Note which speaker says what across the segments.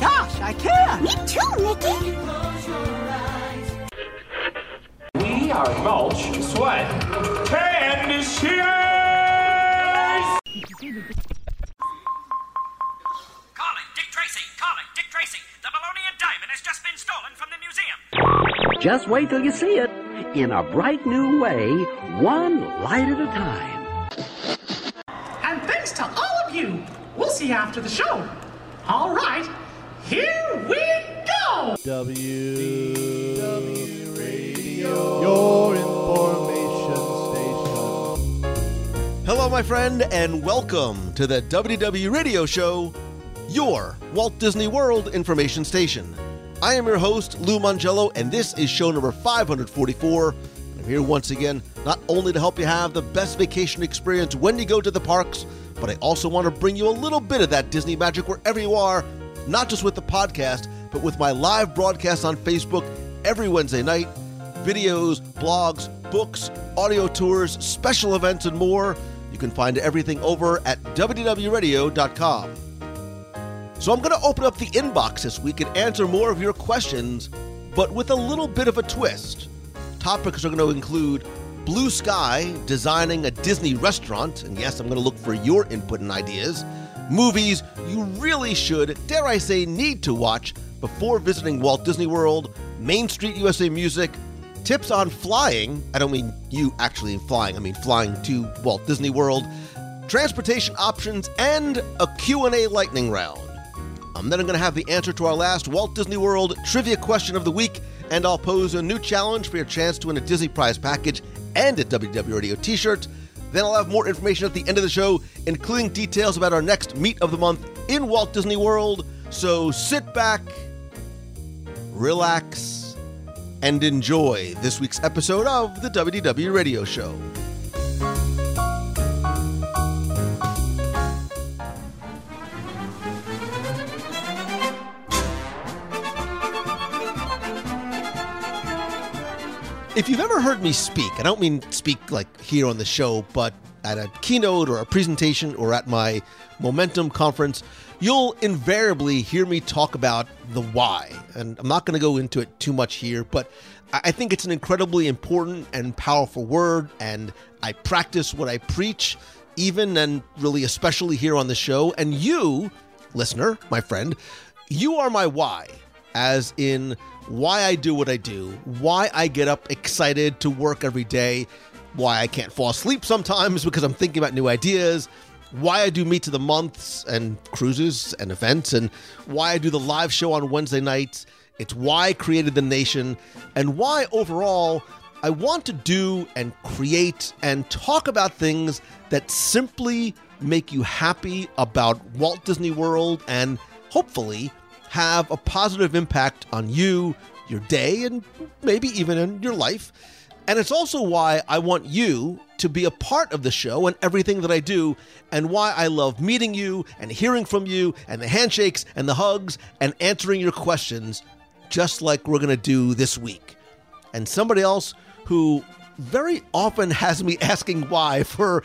Speaker 1: Gosh, I can.
Speaker 2: Me too, Mickey.
Speaker 3: We are mulch, sweat, and shears!
Speaker 4: Calling Dick Tracy. Calling Dick Tracy. The Bolognian diamond has just been stolen from the museum.
Speaker 5: Just wait till you see it in a bright new way, one light at a time.
Speaker 6: See you after the show. All right, here we go.
Speaker 7: WDW Radio, your information station.
Speaker 8: Hello, my friend, and welcome to the WDW Radio Show, your Walt Disney World information station. I am your host, Lou Mongello, and this is show number 544. I'm here once again, not only to help you have the best vacation experience when you go to the parks, but I also want to bring you a little bit of that Disney magic wherever you are, not just with the podcast, but with my live broadcast on Facebook every Wednesday night, videos, blogs, books, audio tours, special events, and more. You can find everything over at WDWRadio.com. So I'm going to open up the inbox this week and answer more of your questions, but with a little bit of a twist. Topics are going to include Blue Sky designing a Disney restaurant, and yes, I'm going to look for your input and ideas. Movies you really should, dare I say, need to watch before visiting Walt Disney World, Main Street USA Music, tips on flying. I don't mean you actually flying, I mean flying to Walt Disney World, transportation options, and a Q&A lightning round. Um, then I'm going to have the answer to our last Walt Disney World trivia question of the week, and I'll pose a new challenge for your chance to win a Disney Prize package and a WDW Radio t shirt. Then I'll have more information at the end of the show, including details about our next meet of the month in Walt Disney World. So sit back, relax, and enjoy this week's episode of the WDW Radio Show. If you've ever heard me speak, I don't mean speak like here on the show, but at a keynote or a presentation or at my Momentum conference, you'll invariably hear me talk about the why. And I'm not going to go into it too much here, but I think it's an incredibly important and powerful word, and I practice what I preach, even and really especially here on the show. And you, listener, my friend, you are my why, as in why I do what I do, why I get up excited to work every day, why I can't fall asleep sometimes because I'm thinking about new ideas, why I do Meet to the Months and cruises and events, and why I do the live show on Wednesday nights. It's why I created The Nation, and why overall I want to do and create and talk about things that simply make you happy about Walt Disney World and hopefully have a positive impact on you, your day, and maybe even in your life. And it's also why I want you to be a part of the show and everything that I do, and why I love meeting you and hearing from you, and the handshakes and the hugs and answering your questions, just like we're to do this week. And somebody else who very often has me asking why for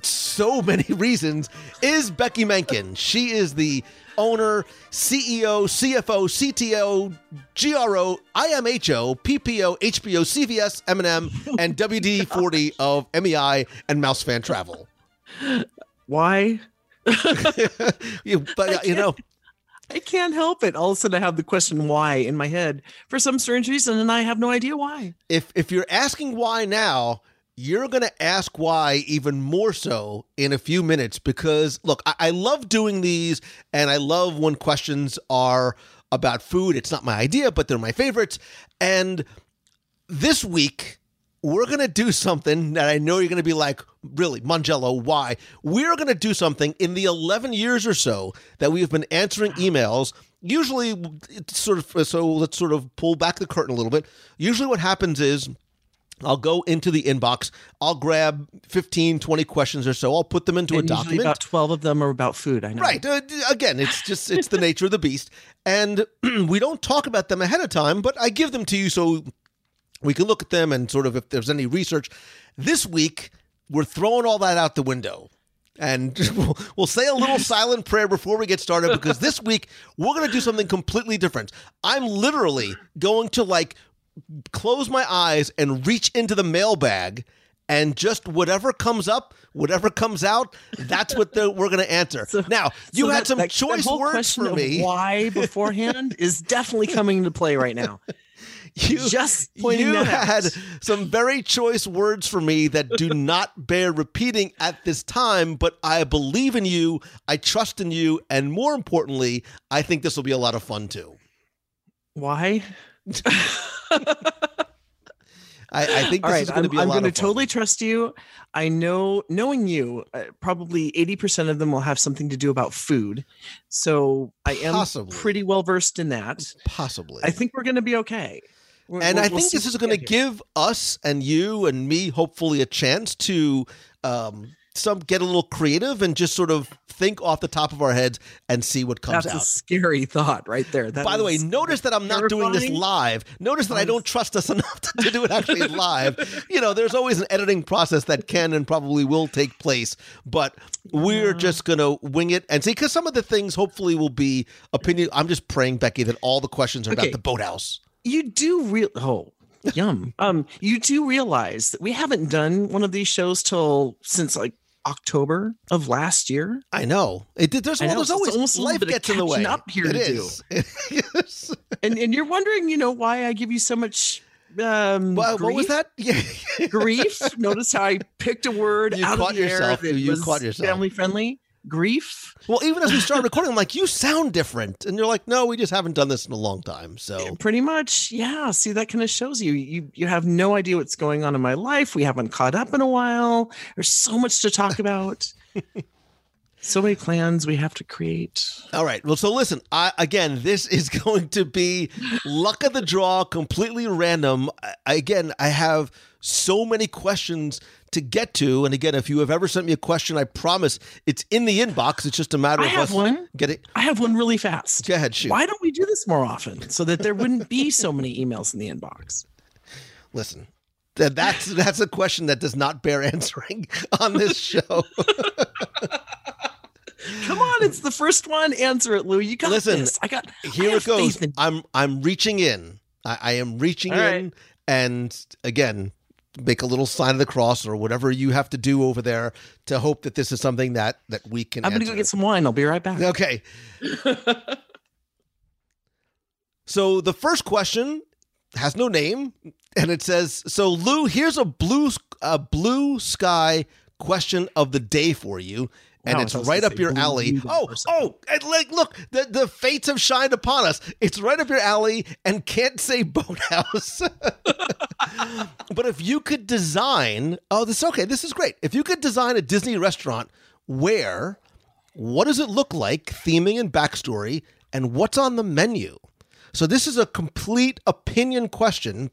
Speaker 8: so many reasons is Becky Menken. She is the owner, CEO, CFO, CTO, GRO, IMHO, PPO, HBO, CVS, M&M, and WD-40 of MEI and Mouse Fan Travel.
Speaker 9: Why?
Speaker 8: you, but uh, you know,
Speaker 9: I can't help it. All of a sudden, I have the question why in my head for some strange reason, and I have no idea why.
Speaker 8: if if you're asking why now, you're going to ask why even more so in a few minutes because look, I, I love doing these and I love when questions are about food. It's not my idea, but they're my favorites. And this week, we're going to do something that I know you're going to be like, really, Mongello, why? We're going to do something in the 11 years or so that we have been answering emails. Usually, it's sort of, so let's sort of pull back the curtain a little bit. Usually, what happens is I'll go into the inbox, I'll grab 15, 20 questions or so, I'll put them into
Speaker 9: And
Speaker 8: a document.
Speaker 9: about 12 of them are about food. I know.
Speaker 8: Right. Uh, again, it's just it's the nature of the beast, and we don't talk about them ahead of time. But I give them to you so we can look at them and sort of if there's any research. This week we're throwing all that out the window, And we'll, we'll say a little silent prayer before we get started because this week we're going to do something completely different. I'm literally going to like close my eyes and reach into the mailbag and just whatever comes up, whatever comes out, that's what the, we're going to answer. now, you
Speaker 9: So
Speaker 8: had
Speaker 9: that-
Speaker 8: some
Speaker 9: that- that
Speaker 8: choice
Speaker 9: whole
Speaker 8: words for me.
Speaker 9: Why beforehand is definitely coming into play right now.
Speaker 8: You
Speaker 9: Just
Speaker 8: you
Speaker 9: that out.
Speaker 8: had some very choice words for me that do not bear repeating at this time, but I believe in you, I trust in you, and more importantly, I think this will be a lot of fun too.
Speaker 9: Why?
Speaker 8: I, I think this
Speaker 9: right,
Speaker 8: is going
Speaker 9: I'm,
Speaker 8: to be a
Speaker 9: I'm going to totally trust you. I know, knowing you, uh, probably 80% of them will have something to do about food. So I am
Speaker 8: Possibly.
Speaker 9: pretty well versed in that.
Speaker 8: possibly.
Speaker 9: I think we're going to be okay. We're-
Speaker 8: and
Speaker 9: we'll-
Speaker 8: I
Speaker 9: we'll
Speaker 8: think this is going to give us and you and me hopefully a chance to um, some get a little creative and just sort of think off the top of our heads and see what comes
Speaker 9: That's a
Speaker 8: out.
Speaker 9: scary thought right there. That
Speaker 8: By the way, notice that I'm not doing this live. Notice that I don't trust us enough to, to do it actually live. You know, there's always an editing process that can and probably will take place, but we're just going to wing it and see because some of the things hopefully will be opinion. I'm just praying, Becky, that all the questions are
Speaker 9: Okay.
Speaker 8: about the boathouse.
Speaker 9: you do real oh yum um you do realize that we haven't done one of these shows till since like october of last year
Speaker 8: I know. It did. There's,
Speaker 9: I
Speaker 8: well,
Speaker 9: know,
Speaker 8: there's always
Speaker 9: almost
Speaker 8: life gets in the way.
Speaker 9: up here
Speaker 8: It
Speaker 9: to do.
Speaker 8: is. It is.
Speaker 9: and and you're wondering you know why i give you so much um
Speaker 8: What, what was that? Yeah.
Speaker 9: grief notice how i picked a word
Speaker 8: You
Speaker 9: out
Speaker 8: caught
Speaker 9: of the
Speaker 8: yourself.
Speaker 9: air that
Speaker 8: You
Speaker 9: was
Speaker 8: caught yourself.
Speaker 9: family friendly grief
Speaker 8: Well, even as we started recording, I'm like, you sound different, and you're like, no, we just haven't done this in a long time. So
Speaker 9: pretty much yeah see that kind of shows you you you have no idea what's going on in my life we haven't caught up in a while there's so much to talk about so many plans we have to create
Speaker 8: All right. Well, so listen. I again, this is going to be luck of the draw, completely random. I, again, I have so many questions to get to, and again, if you have ever sent me a question, I promise it's in the inbox. It's just a matter
Speaker 9: I
Speaker 8: of
Speaker 9: have
Speaker 8: us
Speaker 9: one.
Speaker 8: get it.
Speaker 9: i have one really fast
Speaker 8: Go ahead, shoot.
Speaker 9: why don't we do this more often so that there wouldn't be so many emails in the inbox
Speaker 8: Listen. That that's that's a question that does not bear answering on this show.
Speaker 9: come on it's the first one answer it lou you got
Speaker 8: Listen,
Speaker 9: this i got
Speaker 8: Here
Speaker 9: have
Speaker 8: it goes.
Speaker 9: in-
Speaker 8: I'm I'm reaching in. I, I am reaching
Speaker 9: All right.
Speaker 8: in, and again, make a little sign of the cross or whatever you have to do over there to hope that this is something that that we can.
Speaker 9: i'm gonna go get some wine i'll be right back
Speaker 8: Okay. so the first question has no name, and it says, "So Lou, here's a blue a blue sky question of the day for you." And
Speaker 9: Wow, I
Speaker 8: it's
Speaker 9: thought it was
Speaker 8: right up your alley. Oh,
Speaker 9: for a second.
Speaker 8: oh, and like, look, the, the fates have shined upon us. It's right up your alley and can't say boathouse. but if you could design, oh, this okay, this is great. If you could design a Disney restaurant where what does it look like, theming and backstory, and what's on the menu? So this is a complete opinion question.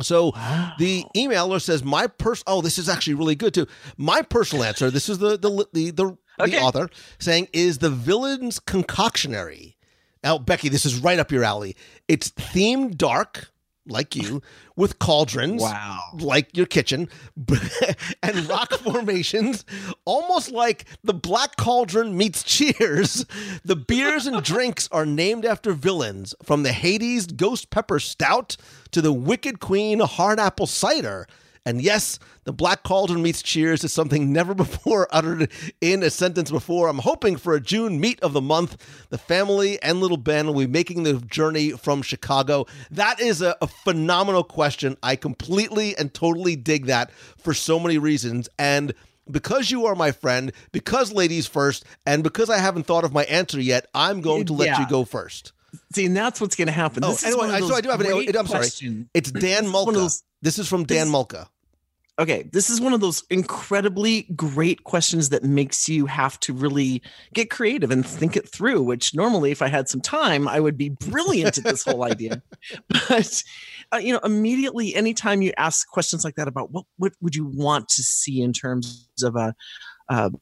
Speaker 8: So the emailer says my pers oh this is actually really good too. My personal answer, this is the the the the,
Speaker 9: Okay.
Speaker 8: the author saying is the villain's concoctionary. Now Becky, this is right up your alley. It's themed dark like you with cauldrons
Speaker 9: Wow.
Speaker 8: like your kitchen and rock formations almost like the black cauldron meets cheers the beers and drinks are named after villains from the hades ghost pepper stout to the wicked queen hard apple cider and yes the black cauldron meets cheers is something never before uttered in a sentence before i'm hoping for a june meet of the month the family and little ben will be making the journey from chicago that is a, a phenomenal question i completely and totally dig that for so many reasons and because you are my friend because ladies first and because i haven't thought of my answer yet i'm going to let
Speaker 9: Yeah.
Speaker 8: you go first
Speaker 9: See, and that's what's going to happen.
Speaker 8: Oh,
Speaker 9: This is
Speaker 8: anyway,
Speaker 9: one of
Speaker 8: I- so I do have an. I'm sorry. It's Dan Mulca.
Speaker 9: those-
Speaker 8: This is from Dan
Speaker 9: this-
Speaker 8: Mulca.
Speaker 9: Okay, this is one of those incredibly great questions that makes you have to really get creative and think it through. Which normally, if I had some time, I would be brilliant at this whole idea. But uh, you know, immediately, anytime you ask questions like that about what what would you want to see in terms of a um,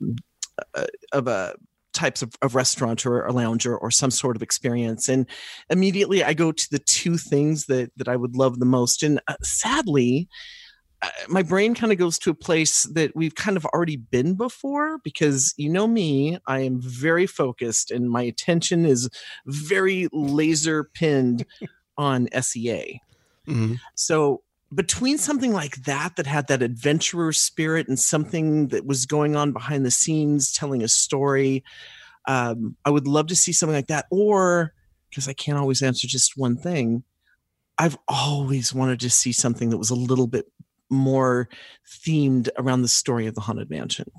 Speaker 9: uh, of a types of, of restaurant or a lounge or, or some sort of experience and immediately i go to the two things that that i would love the most and uh, sadly my brain kind of goes to a place that we've kind of already been before because you know me, I am very focused and my attention is very laser pinned on SEA.
Speaker 8: Mhm.
Speaker 9: So between something like that that had that adventurer spirit and something that was going on behind the scenes telling a story, um, I would love to see something like that. Or because I can't always answer just one thing, I've always wanted to see something that was a little bit more themed around the story of the haunted mansion.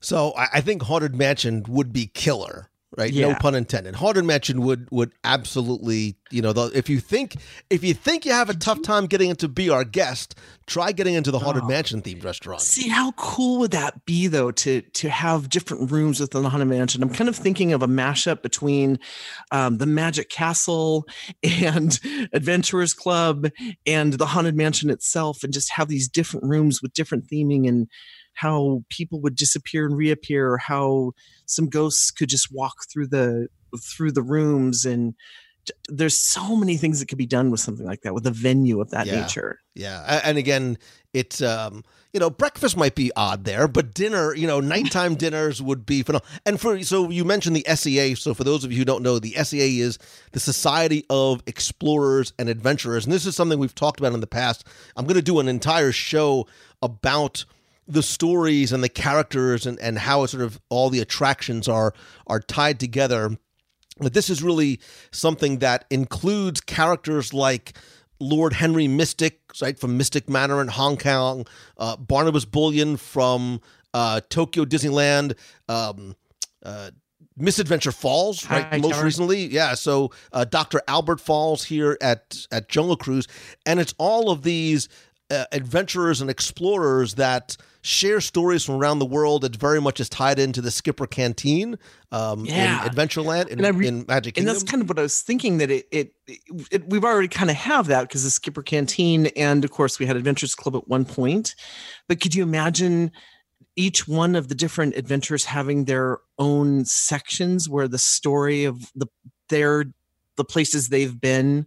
Speaker 8: So I, think Haunted Mansion would be killer, right? No pun intended. Haunted Mansion would would absolutely, you know, the, if you think if you think you have a tough time getting into be our guest, try getting into the Haunted
Speaker 9: Oh.
Speaker 8: Mansion themed restaurant.
Speaker 9: See how cool would that be though to to have different rooms within the haunted mansion? I'm kind of thinking of a mashup between um, the Magic Castle and Adventurers Club and the haunted mansion itself, and just have these different rooms with different theming and how people would disappear and reappear, or how some ghosts could just walk through the through the rooms and. There's so many things that could be done with something like that, with a venue of that
Speaker 8: Yeah.
Speaker 9: nature.
Speaker 8: Yeah, and again, it's um, you know, breakfast might be odd there, but dinner, you know, nighttime dinners would be phenomenal. And for so you mentioned the SEA. So for those of you who don't know, the SEA is the Society of Explorers and Adventurers, and this is something we've talked about in the past. I'm going to do an entire show about the stories and the characters and, and how sort of all the attractions are are tied together but this is really something that includes characters like Lord Henry Mystic, right, from Mystic Manor in Hong Kong, uh, Barnabas Bullion from uh, Tokyo Disneyland, um, uh, Miss Adventure Falls, right,
Speaker 9: Hi,
Speaker 8: most recently, yeah. So uh, Dr. Albert Falls here at at Jungle Cruise, and it's all of these uh, adventurers and explorers that share stories from around the world. It's very much is tied into the Skipper Canteen um,
Speaker 9: Yeah.
Speaker 8: in Adventureland in,
Speaker 9: And re-
Speaker 8: in Magic
Speaker 9: and that's kind of what I was thinking that it it, it we've already kind of have that because the Skipper Canteen and of course we had Adventures Club at one point, but could you imagine each one of the different adventures having their own sections where the story of the their the places they've been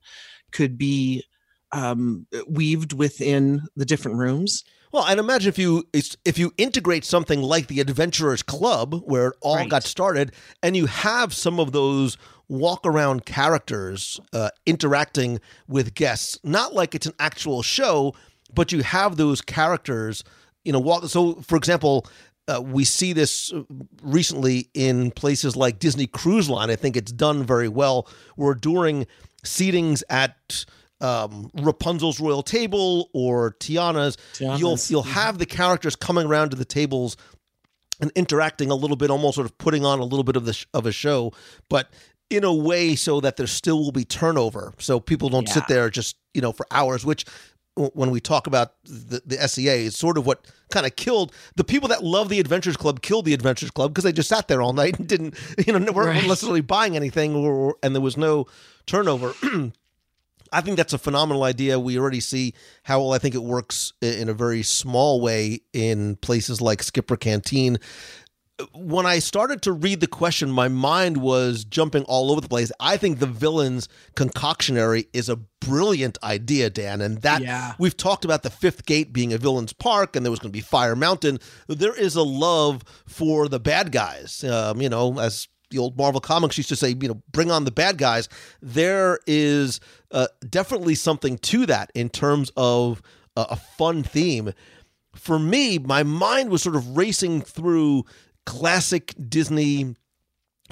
Speaker 9: could be um weaved within the different rooms
Speaker 8: Well, and imagine if you if you integrate something like the Adventurers Club, where it all
Speaker 9: Right.
Speaker 8: got started, and you have some of those walk around characters uh, interacting with guests, not like it's an actual show, but you have those characters, you know, walk. So, for example. Uh, we see this recently in places like Disney Cruise Line. I think it's done very well. Where during seatings at um, Rapunzel's royal table or Tiana's, you'll you'll have the characters coming around to the tables and interacting a little bit, almost sort of putting on a little bit of the sh- of a show, but in a way so that there still will be turnover, so people don't sit there just you know for hours. Which when we talk about the, the SEA is sort of what kind of killed the people that love the Adventures Club killed the Adventures Club because they just sat there all night and didn't you know weren't
Speaker 9: Right.
Speaker 8: necessarily buying anything or and there was no turnover. I think that's a phenomenal idea. We already see how well I think it works in a very small way in places like Skipper Canteen. When I started to read the question, my mind was jumping all over the place. I think the villains concoctionary is a brilliant idea, Dan, and that
Speaker 9: Yeah.
Speaker 8: we've talked about the fifth gate being a villain's park, and there was going to be Fire Mountain. There is a love for the bad guys, um, you know, as the old Marvel comics used to say, you know, bring on the bad guys. There is uh, definitely something to that in terms of a, fun theme. For me, my mind was sort of racing through classic Disney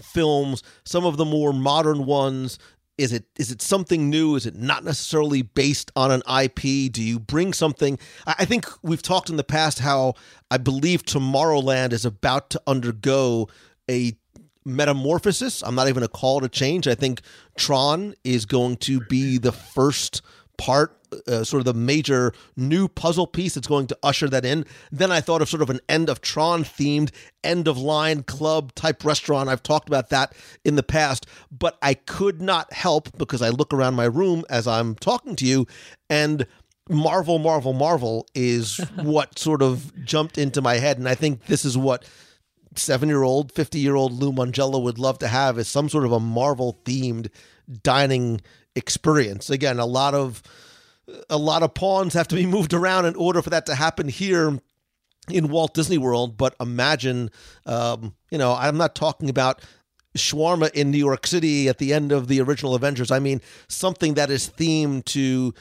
Speaker 8: films, some of the more modern ones. Is it is it something new? Is it not necessarily based on an IP? Do you bring something? I think we've talked in the past how I believe Tomorrowland is about to undergo a metamorphosis. I'm not even a call to change. I think Tron is going to be the first part, uh, sort of the major new puzzle piece that's going to usher that in. Then I thought of sort of an end of Tron themed, end of line club type restaurant. I've talked about that in the past, but I could not help because I look around my room as I'm talking to you and Marvel, Marvel, Marvel is what sort of jumped into my head. And I think this is what seven year old, 50 year old Lou Mongello would love to have is some sort of a Marvel themed dining experience. Again, a lot of a lot of pawns have to be moved around in order for that to happen here in Walt Disney World. But imagine, um, you know, I'm not talking about shawarma in New York City at the end of the original Avengers. I mean, something that is themed to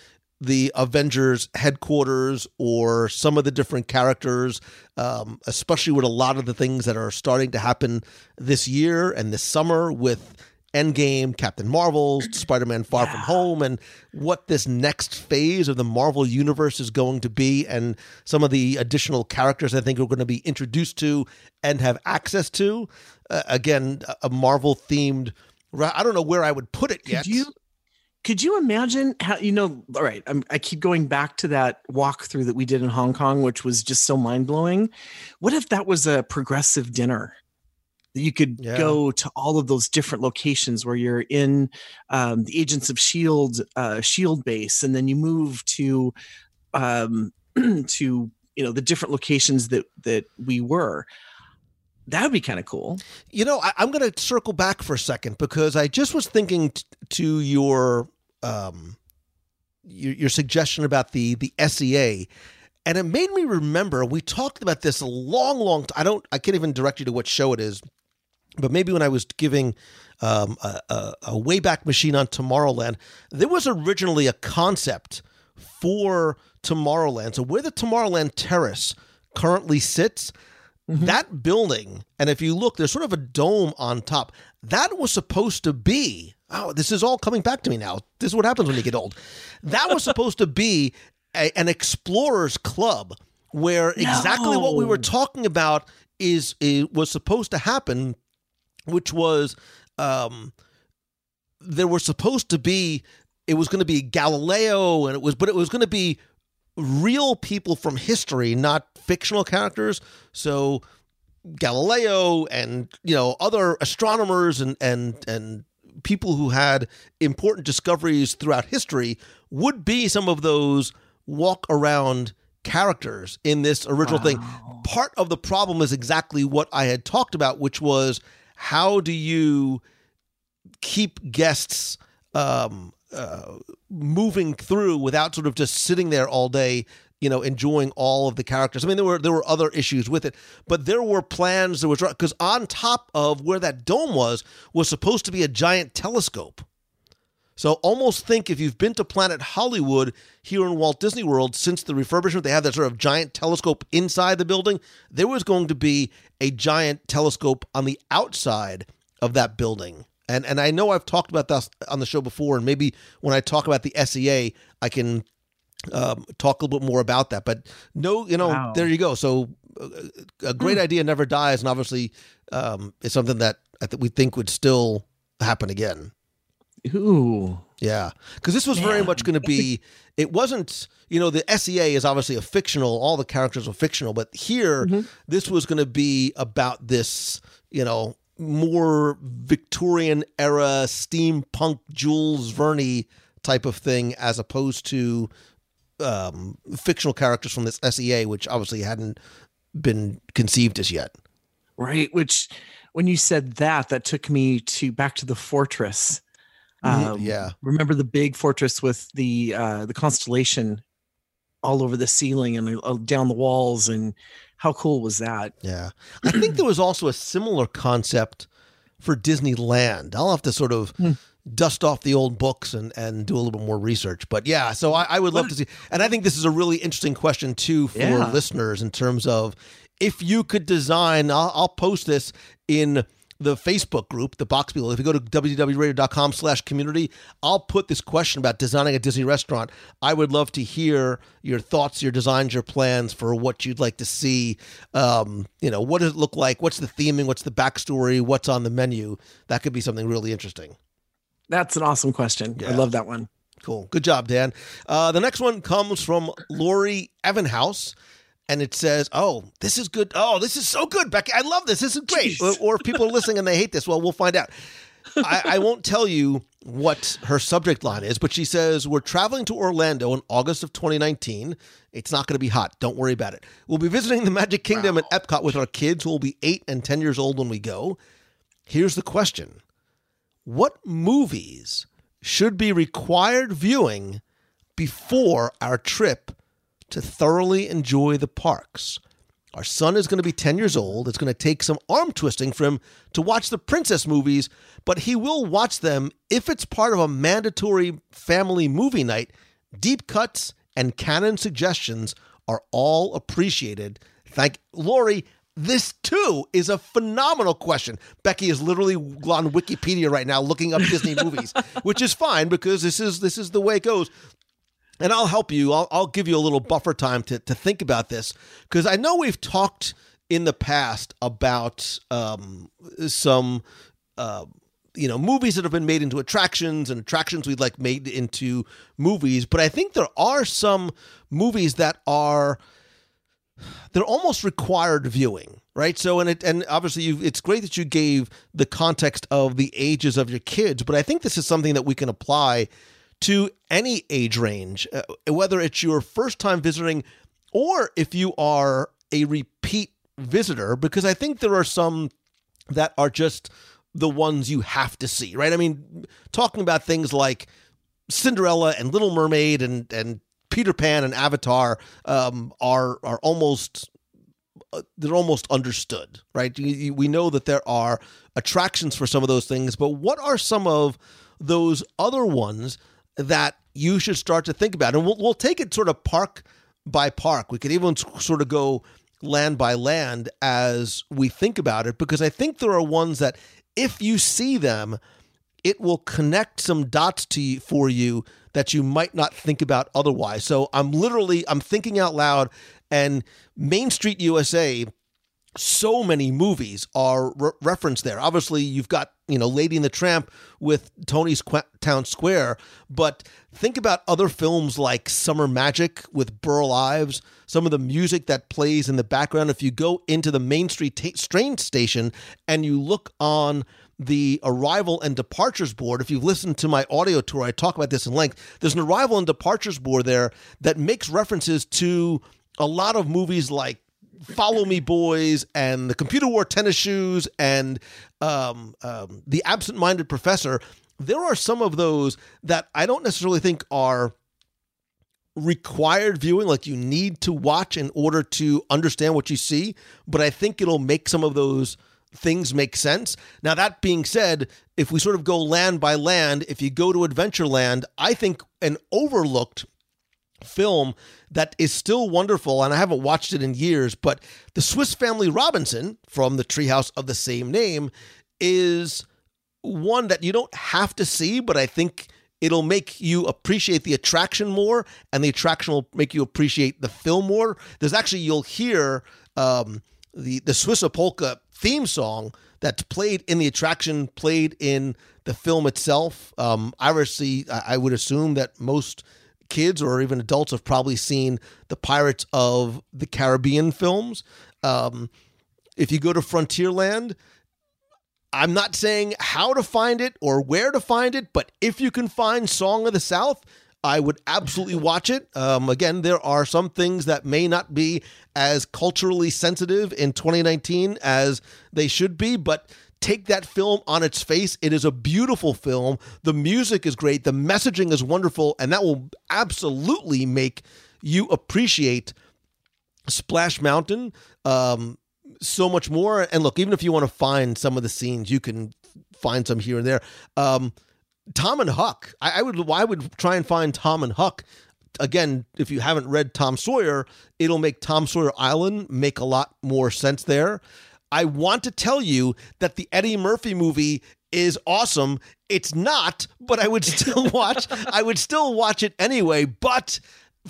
Speaker 8: the Avengers headquarters or some of the different characters, um, especially with a lot of the things that are starting to happen this year and this summer with Endgame, Captain Marvel, Spider Man Far From Home, and what this next phase of the Marvel Universe is going to be, and some of the additional characters I think we're going to be introduced to and have access to. Uh, again, a Marvel themed. I don't know where I would put it yet.
Speaker 9: Could you could you imagine how you know? All right, I'm, I keep going back to that walkthrough that we did in Hong Kong, which was just so mind blowing. What if that was a progressive dinner? That you could
Speaker 8: Yeah.
Speaker 9: go to all of those different locations where you're in um, the Agents of Shield uh, Shield base, and then you move to um, to you know the different locations that that we were. That would be kind of cool.
Speaker 8: You know, I, I'm going to circle back for a second because I just was thinking t- to your um, your, your suggestion about the the SEA, and it made me remember we talked about this a long, long. T- I don't. I can't even direct you to what show it is, but maybe when I was giving um, a, a, a Wayback Machine on Tomorrowland, there was originally a concept for Tomorrowland. So where the Tomorrowland Terrace currently sits, that building, and if you look, there's sort of a dome on top. That was supposed to be. Oh, this is all coming back to me now. This is what happens when you get old. That was supposed to be a, an explorers club where exactly what we were talking about is, is was supposed to happen, which was um, there were supposed to be it was going to be Galileo and it was but it was going to be real people from history not fictional characters so Galileo and you know other astronomers and and and people who had important discoveries throughout history would be some of those walk around characters in this original thing. Part of the problem is exactly what I had talked about which was how do you keep guests um, uh, moving through without sort of just sitting there all day, you know, enjoying all of the characters. I mean, there were there were other issues with it, but there were plans. There was because on top of where that dome was was supposed to be a giant telescope. So almost think if you've been to Planet Hollywood here in Walt Disney World since the refurbishment, they have that sort of giant telescope inside the building. There was going to be a giant telescope on the outside of that building. And and I know I've talked about this on the show before, and maybe when I talk about the SEA, I can um, talk a little bit more about that. But no, you know,
Speaker 9: Wow.
Speaker 8: there you go. So uh, a great idea never dies, and obviously um, it's something that I think we think would still happen again.
Speaker 9: Ooh,
Speaker 8: Yeah, because this was very much going to be. It wasn't, you know, the SEA is obviously a fictional. All the characters are fictional, but here, this was going to be about this, you know, more Victorian era steampunk Jules Verne type of thing, as opposed to um, fictional characters from this SEA, which obviously hadn't been conceived as yet.
Speaker 9: right. Which, when you said that, that took me to back to the fortress. Um,
Speaker 8: yeah.
Speaker 9: Remember the big fortress with the uh, the constellation all over the ceiling and uh, down the walls, and how cool was that?
Speaker 8: Yeah. I think there was also a similar concept for Disneyland. I'll have to sort of dust off the old books and, and do a little bit more research. But yeah, so I, I would love to see. And I think this is a really interesting question, too, for
Speaker 9: Yeah.
Speaker 8: listeners in terms of if you could design, I'll, I'll post this in the Facebook group, the Box People. If you go to WDWRadio.com slash community, I'll put this question about designing a Disney restaurant. I would love to hear your thoughts, your designs, your plans for what you'd like to see. Um, you know, what does it look like? What's the theming? What's the backstory? What's on the menu? That could be something really interesting.
Speaker 9: That's an awesome question. I love that one.
Speaker 8: Cool. Good job, Dan. Uh, the next one comes from Lori Evanhouse. And it says, "Oh, this is good. Oh, this is so good, Becky. I love this. This is great." Or, or if people are listening and they hate this, well, we'll find out. I, I won't tell you what her subject line is, but she says, We're traveling to Orlando in August of 2019. It's not going to be hot. Don't worry about it. We'll be visiting the Magic Kingdom at Epcot with our kids who will be eight and 10 years old when we go. Here's the question What movies should be required viewing before our trip to thoroughly enjoy the parks. Our son is going to be 10 years old. It's going to take some arm twisting for him to watch the princess movies, but he will watch them if it's part of a mandatory family movie night. Deep cuts and canon suggestions are all appreciated. Thank Lori. This too is a phenomenal question. Becky is literally on Wikipedia right now looking up Disney movies, which is fine because this is this is the way it goes and I'll help you. I'll, I'll give you a little buffer time to, to think about this because I know we've talked in the past about um, some. Uh, you know movies that have been made into attractions and attractions we'd like made into movies but i think there are some movies that are they're almost required viewing right so and it and obviously it's great that you gave the context of the ages of your kids but i think this is something that we can apply to any age range, uh, whether it's your first time visiting or if you are a repeat visitor, because I think there are some that are just the ones you have to see, right? I mean, talking about things like Cinderella and Little Mermaid and and Peter Pan and Avatar um, are are almost uh, they're almost understood, right? We know that there are attractions for some of those things, but what are some of those other ones that you should start to think about. And we'll, we'll take it sort of park by park. We could even sort of go land by land as we think about it, because I think there are ones that if you see them, it will connect some dots to you, for you that you might not think about otherwise. So I'm literally I'm thinking out loud and Main Street USA so many movies are re- referenced there. Obviously, you've got you know Lady and the Tramp with Tony's Qu- Town Square, but think about other films like Summer Magic with Burl Ives. Some of the music that plays in the background. If you go into the Main Street t- train station and you look on the arrival and departures board. If you've listened to my audio tour, I talk about this in length. There's an arrival and departures board there that makes references to a lot of movies like Follow Me Boys and the Computer Wore Tennis Shoes and um, um, the Absent Minded Professor, there are some of those that I don't necessarily think are required viewing, like you need to watch in order to understand what you see, but I think it'll make some of those things make sense. Now, that being said, if we sort of go land by land, if you go to Adventureland, I think an overlooked film that is still wonderful, and I haven't watched it in years, but The Swiss Family Robinson from the treehouse of the same name is one that you don't have to see, but I think it'll make you appreciate the attraction more, and the attraction will make you appreciate the film more. There's actually, you'll hear um, the, the Swiss polka theme song that's played in the attraction, played in the film itself. Um, obviously, I would assume that most kids or even adults have probably seen the Pirates of the Caribbean films. Um, if you go to Frontierland, I'm not saying how to find it or where to find it, but if you can find Song of the South, I would absolutely watch it. Um, again, there are some things that may not be as culturally sensitive in 2019 as they should be, but take that film on its face. It is a beautiful film. The music is great. The messaging is wonderful. And that will absolutely make you appreciate Splash Mountain um, so much more. And look, even if you want to find some of the scenes, you can find some here and there. Um, Tom and Huck. I, I would I would try and find Tom and Huck again, if you haven't read Tom Sawyer, it'll make Tom Sawyer Island make a lot more sense there. I want to tell you that the Eddie Murphy movie is awesome. It's not, but I would still watch. I would still watch it anyway. But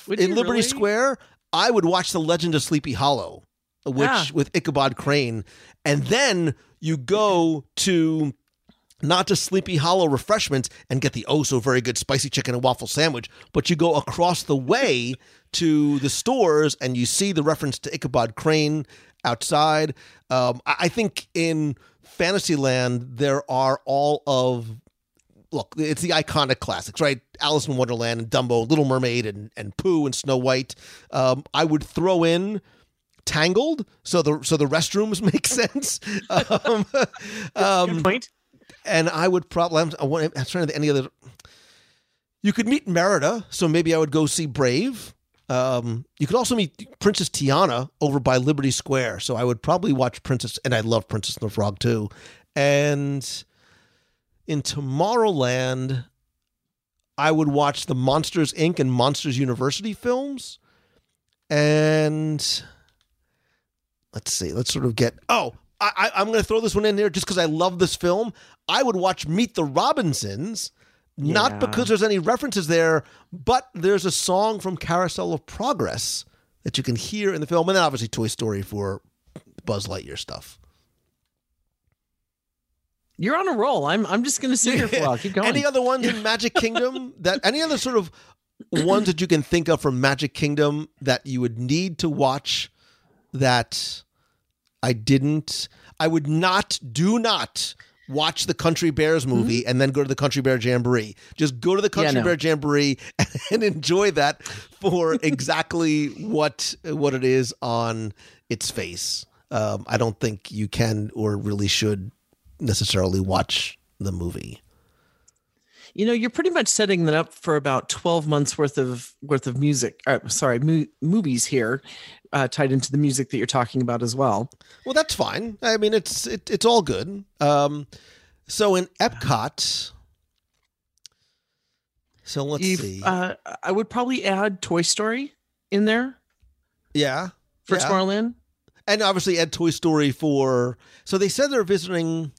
Speaker 9: Would
Speaker 8: in Liberty
Speaker 9: really?
Speaker 8: Square, I would watch The Legend of Sleepy Hollow, which
Speaker 9: Ah.
Speaker 8: with Ichabod Crane, and then you go to not just Sleepy Hollow refreshments and get the oh so very good spicy chicken and waffle sandwich, but you go across the way to the stores and you see the reference to Ichabod Crane outside. Um, I think in Fantasyland there are all of look, it's the iconic classics, right? Alice in Wonderland and Dumbo, Little Mermaid and and Pooh and Snow White. Um, I would throw in Tangled, so the so the restrooms make sense. um, um,
Speaker 9: Good point.
Speaker 8: And I would probably I'm, I'm trying to think any other. You could meet Merida, so maybe I would go see Brave. Um, you could also meet Princess Tiana over by Liberty Square, so I would probably watch Princess, and I love Princess and the Frog too. And in Tomorrowland, I would watch the Monsters Inc. and Monsters University films. And let's see, let's sort of get. Oh, I, I'm going to throw this one in there just because I love this film. I would watch Meet the Robinsons, not
Speaker 9: Yeah.
Speaker 8: because there's any references there, but there's a song from Carousel of Progress that you can hear in the film, and then obviously Toy Story for Buzz Lightyear stuff.
Speaker 9: You're on a roll. I'm I'm just gonna sit here for a while. Keep going.
Speaker 8: Any other ones in Magic Kingdom that any other sort of ones that you can think of from Magic Kingdom that you would need to watch that I didn't I would not do not watch the Country Bears movie and then go to the Country Bear Jamboree. Just go to the
Speaker 9: Mm-hmm. Yeah,
Speaker 8: Country
Speaker 9: no.
Speaker 8: Bear Jamboree and enjoy that for exactly what what it is on its face. Um, I don't think you can or really should necessarily watch the movie.
Speaker 9: you know, you're pretty much setting that up for about 12 months worth of worth of music. Uh, sorry, mo- movies here, uh, tied into the music that you're talking about as well.
Speaker 8: Well, that's fine. I mean, it's it, it's all good. Um, so in Epcot, so let's
Speaker 9: If-
Speaker 8: see.
Speaker 9: uh, I would probably add Toy Story in there
Speaker 8: yeah,
Speaker 9: for
Speaker 8: yeah.
Speaker 9: Tomorrowland.
Speaker 8: and obviously add Toy Story for. So they said they're visiting.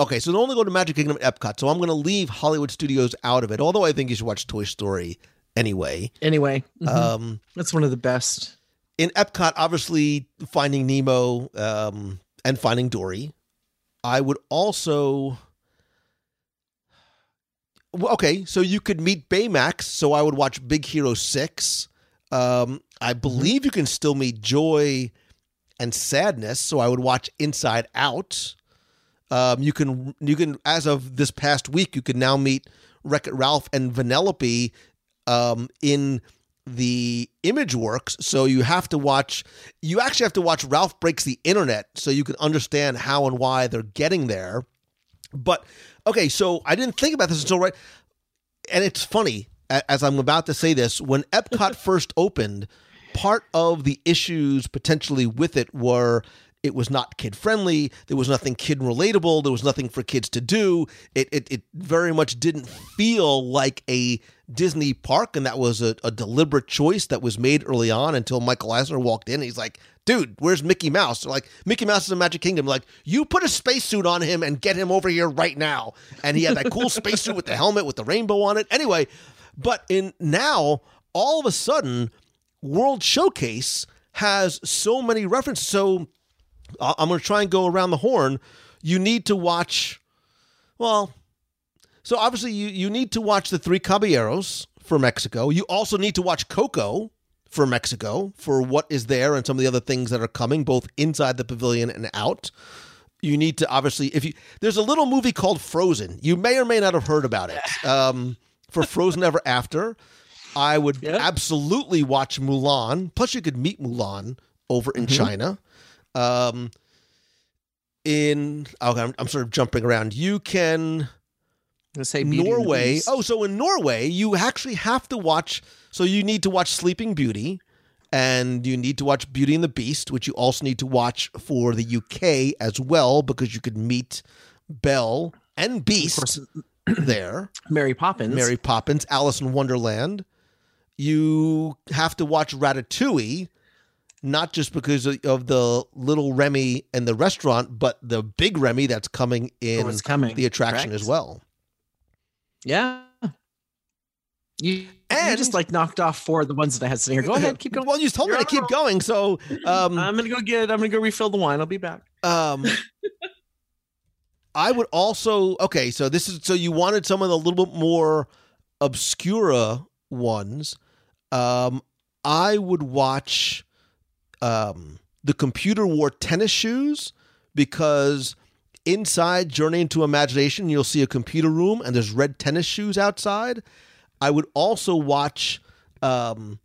Speaker 8: Okay, so they only go to Magic Kingdom at Epcot. So I'm going to leave Hollywood Studios out of it. Although I think you should watch Toy Story anyway.
Speaker 9: Anyway, mhm.
Speaker 8: Um,
Speaker 9: that's one of the best.
Speaker 8: In Epcot, obviously Finding Nemo um, and Finding Dory. I would also. Okay, so you could meet Baymax. So I would watch Big Hero Six. Um, I believe you can still meet Joy and Sadness. So I would watch Inside Out. Um, you can you can as of this past week, you can now meet Wreck It Ralph and Vanellope um, in the image works so you have to watch you actually have to watch ralph breaks the internet so you can understand how and why they're getting there. But okay so i didn't think about this until right and it's funny as i'm about to say this when epcot first opened part of the issues potentially with it were it was not kid friendly there was nothing kid relatable there was nothing for kids to do. It, it, it very much didn't feel like a disney park and that was a, a deliberate choice that was made early on until michael eisner walked in. He's like dude where's mickey mouse? They're like mickey mouse is in magic kingdom. Like you put a spacesuit on him and get him over here right now. And he had that cool spacesuit with the helmet with the rainbow on it. Anyway but in now all of a sudden world showcase has so many references. So I'm going to try and go around the horn. You need to watch, well, so obviously you, you need to watch the Three Caballeros for Mexico. You also need to watch Coco for Mexico for what is there and some of the other things that are coming, both inside the pavilion and out. You need to obviously, if you, there's a little movie called Frozen. You may or may not have heard about it. Um, for Frozen Ever After, I would
Speaker 9: Yeah.
Speaker 8: absolutely watch Mulan. Plus, you could meet Mulan over in China. Um, in okay, I'm, I'm sort of jumping around. You can
Speaker 9: Let's say Beauty
Speaker 8: Norway. Oh, so in Norway, you actually have to watch. So you need to watch Sleeping Beauty, and you need to watch Beauty and the Beast, which you also need to watch for the UK as well, because you could meet Belle and Beast
Speaker 9: course,
Speaker 8: there.
Speaker 9: Mary Poppins.
Speaker 8: Mary Poppins, Alice in Wonderland. You have to watch Ratatouille, not just because of- of the little Remy and the restaurant, but the big Remy that's coming in
Speaker 9: Oh, coming,
Speaker 8: the attraction
Speaker 9: correct.
Speaker 8: as well.
Speaker 9: Yeah. You, you
Speaker 8: And-
Speaker 9: just like knocked off four of the ones that I had sitting here. Go ahead, keep going.
Speaker 8: Well, you told me
Speaker 9: You're
Speaker 8: to
Speaker 9: on a
Speaker 8: keep going, so um,
Speaker 9: I'm gonna go get. I'm gonna go refill the wine. I'll be back.
Speaker 8: um, I would also okay. So this is so you wanted some of the little bit more obscura ones. Um, I would watch um, the Computer wore tennis shoes because inside Journey into Imagination, you'll see a computer room and there's red tennis shoes outside. I would also watch um,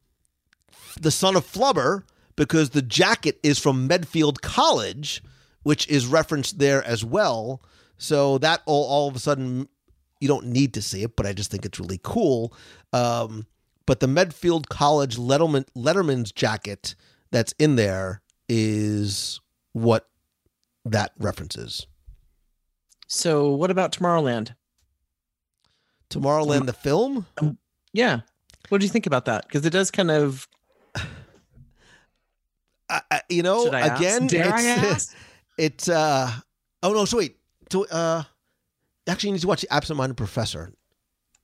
Speaker 8: The Son of Flubber because the jacket is from Medfield College, which is referenced there as well. So that all, all of a sudden you don't need to see it, but I just think it's really cool. Um, but the Medfield College Letterman Letterman's jacket that's in there is what that references.
Speaker 9: So, what about Tomorrowland?
Speaker 8: Tomorrowland, the film.
Speaker 9: Yeah. What do you think about that? Because it does kind of.
Speaker 8: I, I- you know,
Speaker 9: Should I ask?
Speaker 8: again,
Speaker 9: Dare I
Speaker 8: it's,
Speaker 9: ask?
Speaker 8: it's uh oh no, so wait, so uh, actually, you need to watch the Absent Minded Professor.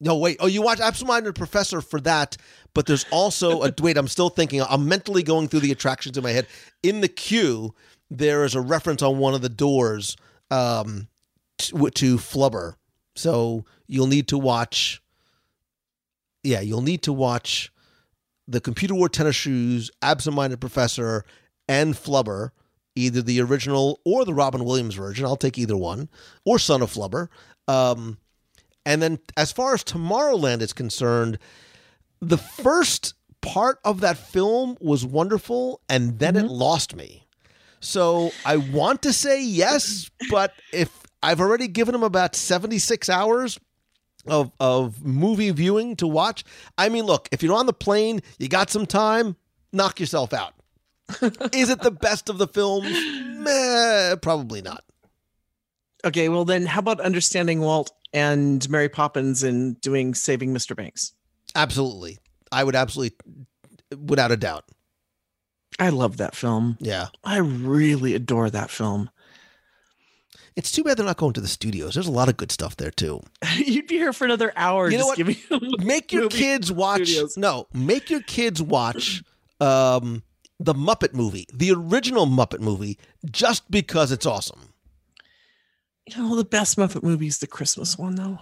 Speaker 8: No, wait. Oh, you watch Absent Minded Professor for that, but there's also a wait. I'm still thinking. I'm mentally going through the attractions in my head. In the queue, there is a reference on one of the doors um, to, to Flubber. So you'll need to watch. Yeah, you'll need to watch the Computer Wore Tennis Shoes, Absent Minded Professor, and Flubber, either the original or the Robin Williams version. I'll take either one, or Son of Flubber. Um, and then as far as Tomorrowland is concerned, the first part of that film was wonderful, and then it mm-hmm. lost me. So I want to say yes, but if I've already given him about 76 hours of of movie viewing to watch, I mean, look, if you're on the plane, you got some time, knock yourself out. Is it the best of the films? Meh, probably not.
Speaker 9: Okay, well, then how about understanding Walt and Mary Poppins and doing Saving Mr. Banks?
Speaker 8: Absolutely. I would absolutely without a doubt.
Speaker 9: I love that film.
Speaker 8: Yeah.
Speaker 9: I really adore that film.
Speaker 8: It's too bad they're not going to the studios. There's a lot of good stuff there too.
Speaker 9: You'd be here for another hour.
Speaker 8: You know
Speaker 9: just
Speaker 8: what? Make your kids watch
Speaker 9: studios.
Speaker 8: No, make your kids watch um the Muppet movie, the original Muppet movie, just because it's awesome.
Speaker 9: You know, the best Muppet movie is the Christmas one, though.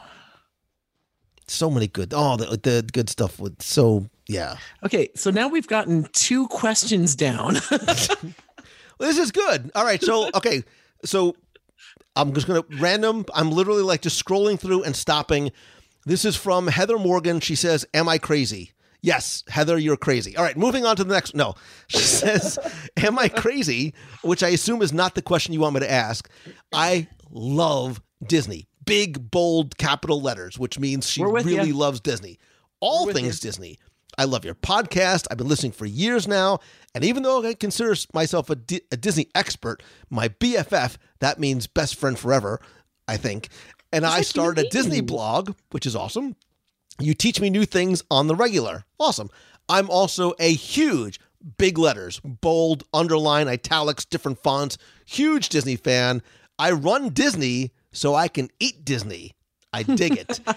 Speaker 8: So many good. Oh, the, the good stuff with so yeah.
Speaker 9: Okay, so now we've gotten two questions down.
Speaker 8: Well, this is good. All right, so okay, so I'm just gonna random. I'm literally like just scrolling through and stopping. This is from Heather Morgan. She says, "Am I crazy?" Yes, Heather, you're crazy. All right, moving on to the next. No, she says, "Am I crazy?" Which I assume is not the question you want me to ask. I love Disney. Big bold capital letters, which means she really
Speaker 9: ya.
Speaker 8: loves Disney. All things Disney. I love your podcast. I've been listening for years now. And even though I consider myself a, a Disney expert, my BFF, that means best friend forever, I think. And I started a Disney blog, which is awesome. You teach me new things on the regular. Awesome. I'm also a huge, big letters, bold, underline, italics, different fonts, huge Disney fan. I run Disney so I can eat Disney. I dig it.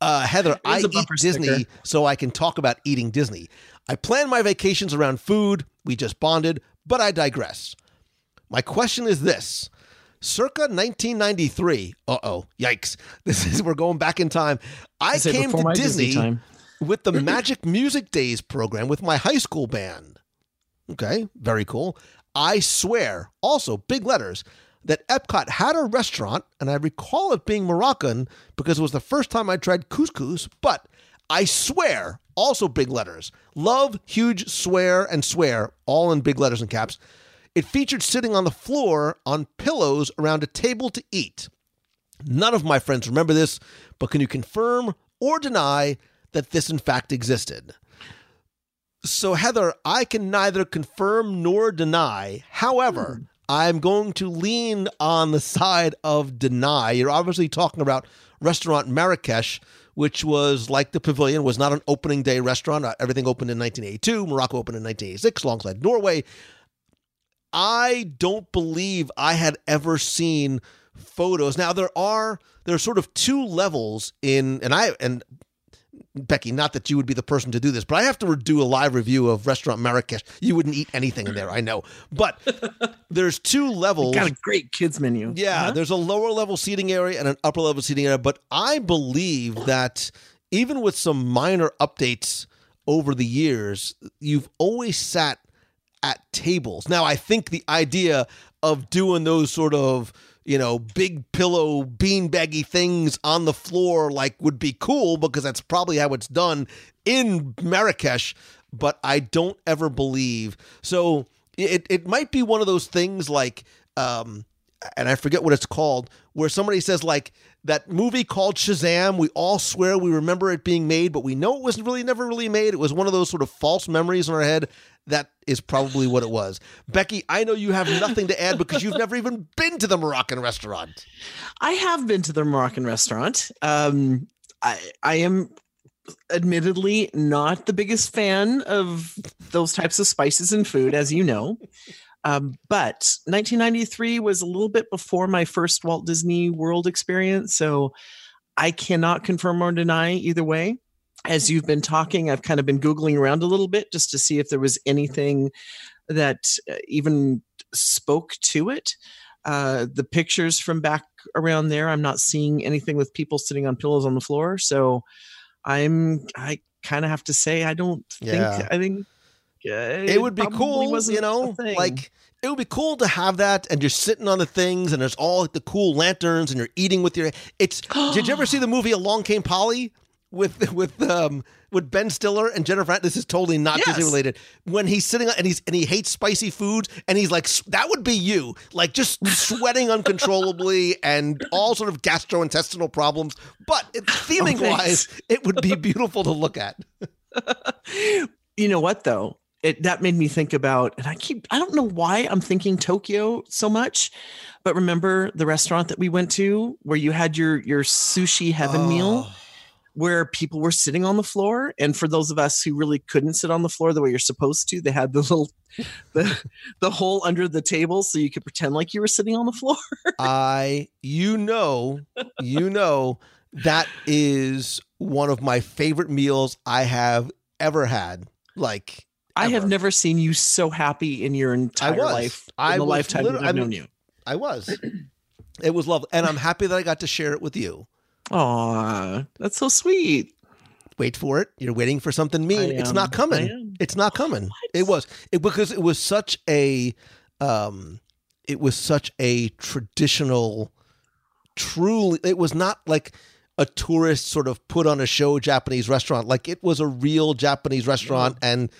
Speaker 8: Uh, Heather, I eat Disney
Speaker 9: sticker.
Speaker 8: so I can talk about eating Disney. I plan my vacations around food. We just bonded, but I digress. My question is this. Circa 1993. Uh oh, yikes. This is, we're going back in time. I
Speaker 9: say
Speaker 8: came to Disney,
Speaker 9: Disney
Speaker 8: with the Magic Music Days program with my high school band. Okay, very cool. I swear, also big letters, that Epcot had a restaurant, and I recall it being Moroccan because it was the first time I tried couscous, but I swear, also big letters. Love, huge, swear, and swear, all in big letters and caps. It featured sitting on the floor on pillows around a table to eat. None of my friends remember this, but can you confirm or deny that this in fact existed? So, Heather, I can neither confirm nor deny. However, hmm. I'm going to lean on the side of deny. You're obviously talking about restaurant Marrakesh, which was like the Pavilion, was not an opening day restaurant. Uh, Everything opened in 1982. Morocco opened in 1986, alongside Norway. I don't believe I had ever seen photos. Now there are there are sort of two levels in and I and Becky, not that you would be the person to do this, but I have to do a live review of Restaurant Marrakesh. You wouldn't eat anything in there, I know. But there's two levels.
Speaker 9: Got a great kids menu.
Speaker 8: Yeah, uh-huh. there's a lower level seating area and an upper level seating area, but I believe that even with some minor updates over the years, you've always sat at tables. Now, I think the idea of doing those sort of, you know, big pillow beanbaggy things on the floor like would be cool because that's probably how it's done in Marrakesh, but I don't ever believe. So it it might be one of those things like um and I forget what it's called, where somebody says like that movie called Shazam. We all swear we remember it being made, but we know it was really never really made. It was one of those sort of false memories in our head. That is probably what it was. Becky, I know you have nothing to add because you've never even been to the Moroccan restaurant.
Speaker 9: I have been to the Moroccan restaurant. Um, I I am admittedly not the biggest fan of those types of spices and food, as you know. Um, but 1993 was a little bit before my first Walt Disney World experience, so I cannot confirm or deny either way. As you've been talking, I've kind of been googling around a little bit just to see if there was anything that uh, even spoke to it. Uh, the pictures from back around there, I'm not seeing anything with people sitting on pillows on the floor. So I'm, I kind of have to say, I don't
Speaker 8: Yeah.
Speaker 9: think, I think uh,
Speaker 8: it would be cool, you know, like it would be cool to have that, and you're sitting on the things, and there's all the cool lanterns, and you're eating with your. It's. did you ever see the movie Along Came Polly with with um with Ben Stiller and Jennifer? This is totally not
Speaker 9: Yes.
Speaker 8: Disney related. When he's sitting and he's and he hates spicy foods, and he's like, that would be you, like just sweating uncontrollably and all sort of gastrointestinal problems. But it, theming wise, it would be beautiful to look at.
Speaker 9: you know what though it that made me think about and i keep i don't know why i'm thinking tokyo so much but remember the restaurant that we went to where you had your your sushi heaven meal
Speaker 8: Oh.
Speaker 9: Where people were sitting on the floor and for those of us who really couldn't sit on the floor the way you're supposed to they had the little the the hole under the table so you could pretend like you were sitting on the floor
Speaker 8: I, you know, you know, that is one of my favorite meals I have ever had. Like,
Speaker 9: i have never seen you so happy in your entire
Speaker 8: was.
Speaker 9: life in
Speaker 8: I
Speaker 9: the lifetime i've
Speaker 8: I
Speaker 9: known you
Speaker 8: I was. It was lovely, and I'm happy that I got to share it with you.
Speaker 9: Aw, that's so sweet
Speaker 8: Wait for it. You're waiting for something mean. It's not coming. It's not coming. It was it because it was such a um it was such a traditional truly it was not like a tourist sort of put on a show Japanese restaurant. Like it was a real Japanese restaurant and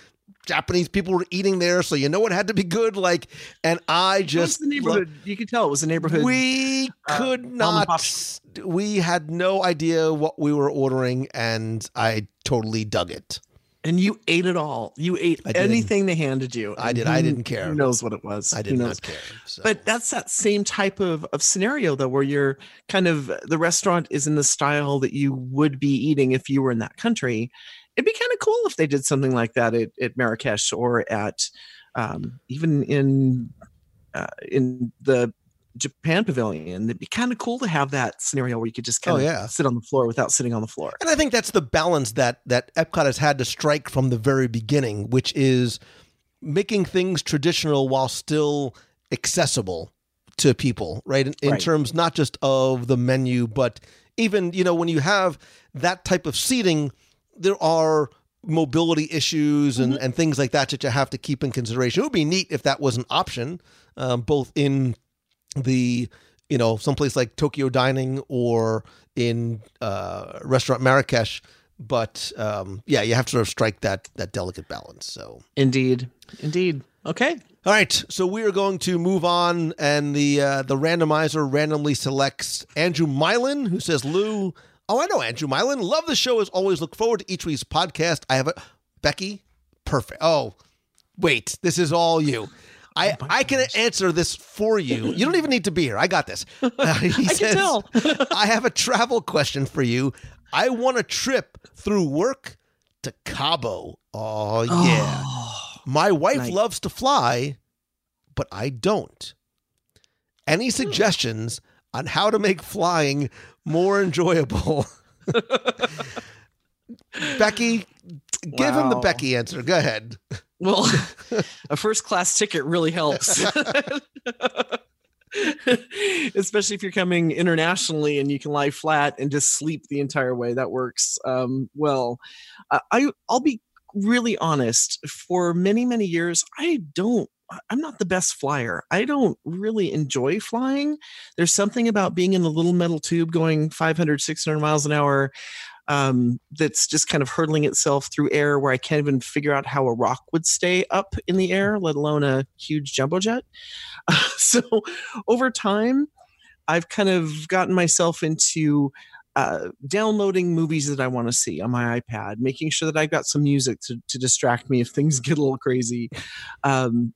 Speaker 8: Japanese people were eating there, so you know it had to be good. Like, and I just
Speaker 9: the neighborhood. you could tell it was a neighborhood.
Speaker 8: we
Speaker 9: uh,
Speaker 8: could not. We had no idea what we were ordering, and I totally dug it.
Speaker 9: and you ate it all. You ate anything they handed you.
Speaker 8: I did. I didn't care.
Speaker 9: Who knows what it was?
Speaker 8: I did not care. So.
Speaker 9: But that's that same type of, of scenario though, where you're kind of the restaurant is in the style that you would be eating if you were in that country. It'd be kind of cool if they did something like that at, at Marrakesh or at um, even in uh, in the Japan pavilion. It'd be kind of cool to have that scenario where you could just kind
Speaker 8: Oh,
Speaker 9: of
Speaker 8: yeah.
Speaker 9: sit on the floor without sitting on the floor.
Speaker 8: And I think that's the balance that that Epcot has had to strike from the very beginning, which is making things traditional while still accessible to people, right? In, in
Speaker 9: Right.
Speaker 8: terms not just of the menu, but even you know when you have that type of seating, there are mobility issues and, and things like that that you have to keep in consideration. It would be neat if that was an option, um, both in the you know someplace like Tokyo Dining or in uh, restaurant Marrakesh. But um, yeah, you have to sort of strike that that delicate balance. So
Speaker 9: Indeed. Indeed. Okay.
Speaker 8: all right, so we are going to move on, and the uh, the randomizer randomly selects Andrew Mylan, who says, "Lou, oh, I know Andrew Mylan. Love the show. As always, look forward to each week's podcast. I have a Becky, perfect. Oh, wait, this is all you." I, I can answer this for you. You don't even need to be here. I got this. Uh,
Speaker 9: I can tell.
Speaker 8: I have a travel question for you. I want a trip through work to Cabo. Oh, yeah. My wife
Speaker 9: nice.
Speaker 8: loves to fly, but I don't. Any suggestions on how to make flying more enjoyable? Becky, give him the Becky answer. Go ahead.
Speaker 9: Well, a first class ticket really helps. Especially if you're coming internationally and you can lie flat and just sleep the entire way. That works um, well. Uh, I I'll be really honest. For many many years, I don't. I'm not the best flyer. I don't really enjoy flying. There's something about being in a little metal tube going 500, 600 miles an hour. um, that's just kind of hurtling itself through air where I can't even figure out how a rock would stay up in the air, let alone a huge jumbo jet. so over time, I've kind of gotten myself into uh, downloading movies that I want to see on my iPad, making sure that I've got some music to, to distract me if things get a little crazy. Um,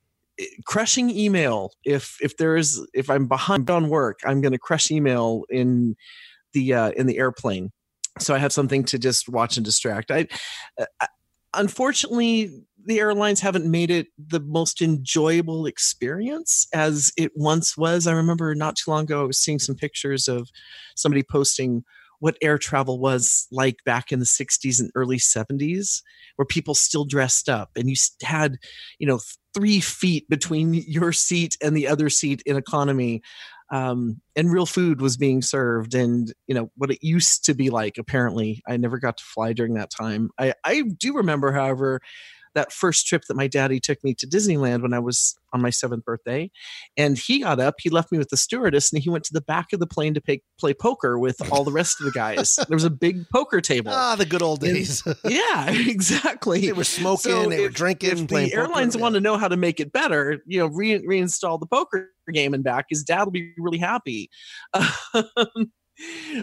Speaker 9: crushing email. If if there is if i'm behind on work i'm going to crush email in the uh in the airplane. So i have something to just watch and distract. I uh, unfortunately the airlines haven't made it the most enjoyable experience as it once was. I remember not too long ago i was seeing some pictures of somebody posting what air travel was like back in the 60s and early 70s where people still dressed up and you had you know three feet between your seat and the other seat in economy um, and real food was being served and you know what it used to be like apparently. I never got to fly during that time. I, I do remember however that first trip that my daddy took me to Disneyland when I was on my seventh birthday. And he got up, he left me with the stewardess, and he went to the back of the plane to pay, play poker with all the rest of the guys. There was a big poker table.
Speaker 8: Ah, the good old days.
Speaker 9: And, yeah, exactly.
Speaker 8: They were smoking, so they if, were drinking.
Speaker 9: If the airlines want to know how to make it better, you know, re- reinstall the poker game and back. His dad will be really happy. Um,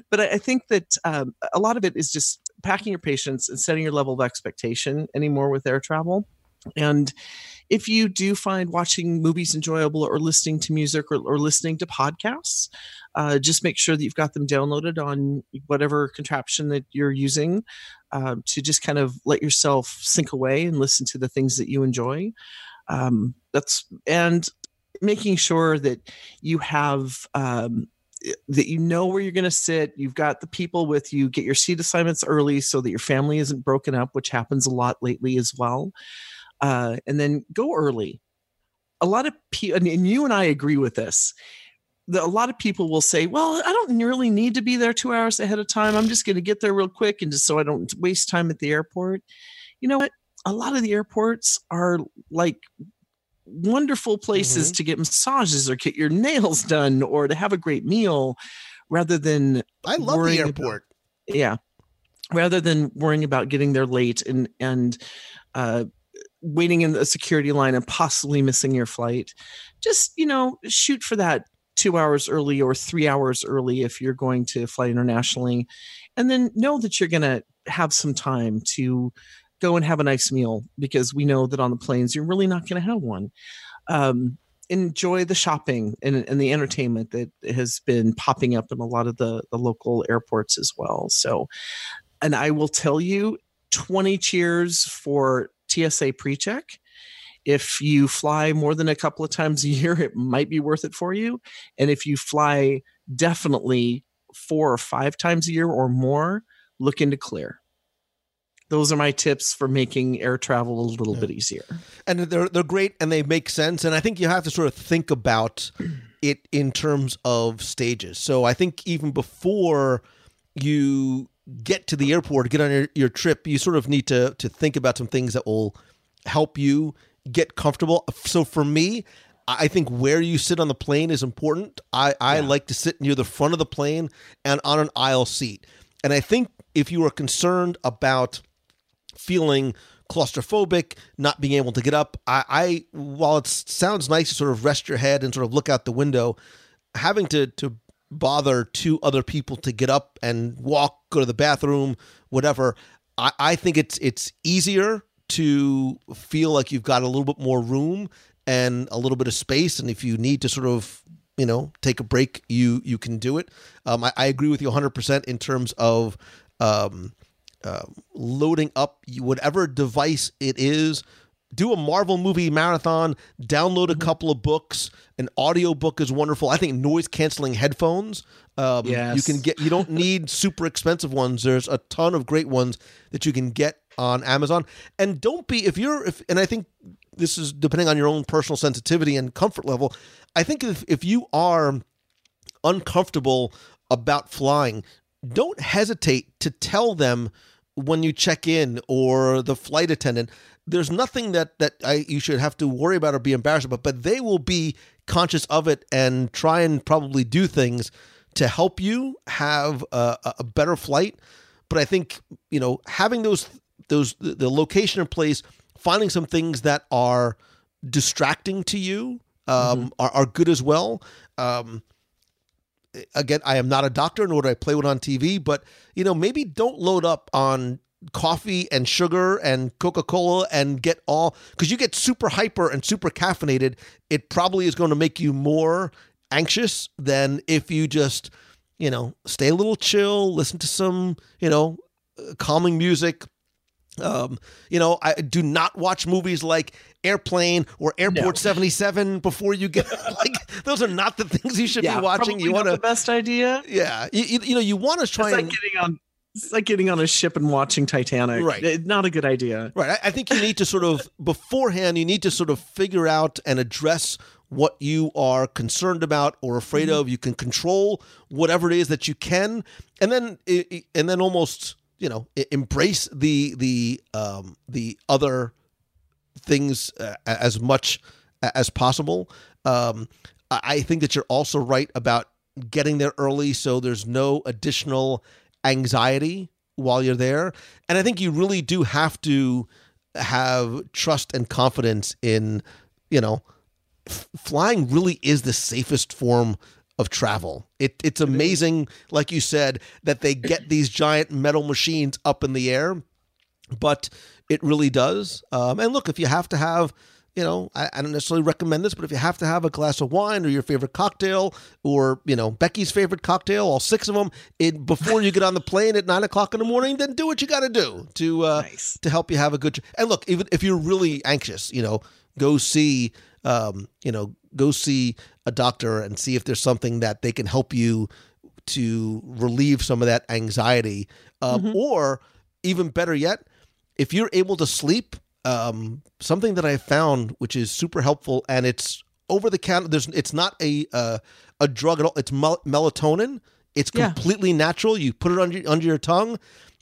Speaker 9: but I, I think that um, a lot of it is just packing your patience and setting your level of expectation anymore with air travel. And if you do find watching movies enjoyable or listening to music or, or listening to podcasts, uh, just make sure that you've got them downloaded on whatever contraption that you're using uh, to just kind of let yourself sink away and listen to the things that you enjoy. Um, that's and making sure that you have um, that you know where you're going to sit. You've got the people with you. Get your seat assignments early so that your family isn't broken up, which happens a lot lately as well. Uh, and then go early. A lot of people, and you and I agree with this. The, a lot of people will say, "Well, I don't really need to be there two hours ahead of time. I'm just going to get there real quick, and just so I don't waste time at the airport." You know what? A lot of the airports are like wonderful places mm-hmm. to get massages or get your nails done or to have a great meal rather than
Speaker 8: I love the airport.
Speaker 9: About, yeah. Rather than worrying about getting there late and and uh waiting in the security line and possibly missing your flight. Just, you know, shoot for that 2 hours early or 3 hours early if you're going to fly internationally and then know that you're going to have some time to go and have a nice meal because we know that on the planes you're really not going to have one. Um, enjoy the shopping and, and, the entertainment that has been popping up in a lot of the, the local airports as well. So, and I will tell you 20 cheers for TSA PreCheck. If you fly more than a couple of times a year, it might be worth it for you. And if you fly definitely four or five times a year or more, look into Clear those are my tips for making air travel a little yeah. bit easier.
Speaker 8: And they're they're great and they make sense. And I think you have to sort of think about it in terms of stages. So I think even before you get to the airport, get on your, your trip, you sort of need to to think about some things that will help you get comfortable. So for me, I think where you sit on the plane is important. I, I yeah. like to sit near the front of the plane and on an aisle seat. And I think if you are concerned about feeling claustrophobic, not being able to get up. I, I while it sounds nice to sort of rest your head and sort of look out the window, having to to bother two other people to get up and walk, go to the bathroom, whatever. I, I think it's it's easier to feel like you've got a little bit more room and a little bit of space, and if you need to sort of you know take a break, you you can do it. Um, I, I agree with you 100 percent in terms of um, uh, loading up whatever device it is. Do a marvel movie marathon download a mm-hmm. couple of books. An audio book is wonderful. I think noise canceling headphones um, yes. you can get you don't need super expensive ones. There's a ton of great ones that you can get on amazon. And don't be if you're if and i think this is depending on your own personal sensitivity and comfort level. I think if, if you are uncomfortable about flying don't hesitate to tell them when you check in or the flight attendant there's nothing that that I, you should have to worry about or be embarrassed about but they will be conscious of it and try and probably do things to help you have a, a better flight but I think you know having those those the location in place, finding some things that are distracting to you um, are, are good as well. Um, again, I am not a doctor, nor do I play one on TV, but you know, maybe don't load up on coffee and sugar and Coca Cola and get all because you get super hyper and super caffeinated. It probably is going to make you more anxious than if you just, you know, stay a little chill, listen to some, you know, calming music. Um, you know, I do not watch movies like Airplane or Airport 77 before you get like those are not the things you should
Speaker 9: yeah,
Speaker 8: be watching. You want
Speaker 9: the best idea.
Speaker 8: yeah, you, you, you know, you want to try
Speaker 9: It's like
Speaker 8: and
Speaker 9: getting on. It's like getting on a ship and watching Titanic.
Speaker 8: Right.
Speaker 9: Eh, Not a good idea.
Speaker 8: Right. I, I think you need to sort of beforehand, you need to sort of figure out and address what you are concerned about or afraid of. You can control whatever it is that you can, and then i- i- and then almost you know embrace the the um, the other things uh, as much as possible. Um, I I think that you're also right about getting there early so there's no additional anxiety while you're there. And I think you really do have to have trust and confidence in, you know, f- flying really is the safest form of travel. It, it's amazing, like you said, that they get these giant metal machines up in the air but it really does. Um, and look, if you have to have, you know, I, I don't necessarily recommend this, but if you have to have a glass of wine or your favorite cocktail or, you know, Becky's favorite cocktail, all six of them, it, before you get on the plane at nine o'clock in the morning, then do what you got to do to, uh,
Speaker 9: Nice.
Speaker 8: to help you have a good. And look, even if you're really anxious, you know, go see, um, you know, go see a doctor and see if there's something that they can help you to relieve some of that anxiety. Um, Or even better yet, if you're able to sleep, um, something that I found which is super helpful, and it's over the counter. There's it's not a uh, a drug at all. It's mel- melatonin. It's
Speaker 9: Yeah.
Speaker 8: completely natural. You put it under under your tongue.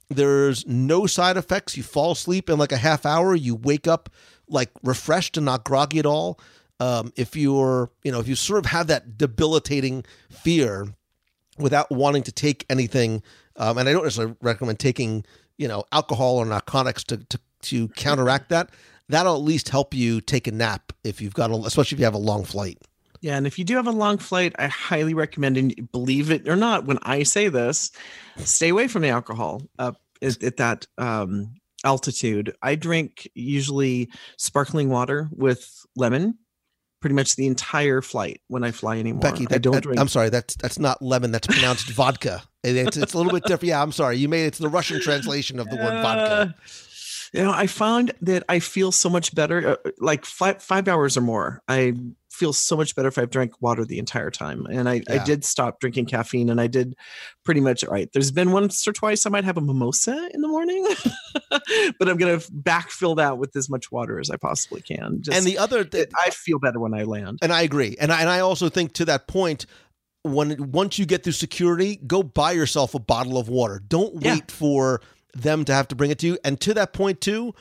Speaker 8: There's no side effects. You fall asleep in like a half hour. You wake up like refreshed and not groggy at all. Um, if you're, you know, if you sort of have that debilitating fear, without wanting to take anything. Um, and I don't necessarily recommend taking, you know, alcohol or narcotics to, to, to counteract that. That'll at least help you take a nap if you've got a, especially if you have a long flight.
Speaker 9: Yeah, and if you do have a long flight, I highly recommend, and believe it or not, when I say this, stay away from the alcohol at, at that um, altitude. I drink usually sparkling water with lemon, pretty much the entire flight when I fly anymore.
Speaker 8: Becky,
Speaker 9: I don't
Speaker 8: that,
Speaker 9: drink.
Speaker 8: I'm sorry, that's that's not lemon. That's pronounced vodka. It's, it's a little bit different. Yeah, I'm sorry. You made it's the Russian translation of the word vodka.
Speaker 9: Uh, you know, I found that I feel so much better. Uh, like five five hours or more, I feel so much better if I've drank water the entire time. And I,
Speaker 8: Yeah.
Speaker 9: I did stop drinking caffeine, and I did pretty much all right. There's been once or twice I might have a mimosa in the morning, but I'm gonna backfill that with as much water as I possibly can. Just,
Speaker 8: and the other,
Speaker 9: it- I feel better when I land.
Speaker 8: And I agree. And I, and I also think to that point, when once you get through security, go buy yourself a bottle of water. Don't wait
Speaker 9: Yeah.
Speaker 8: for them to have to bring it to you. And to that point too,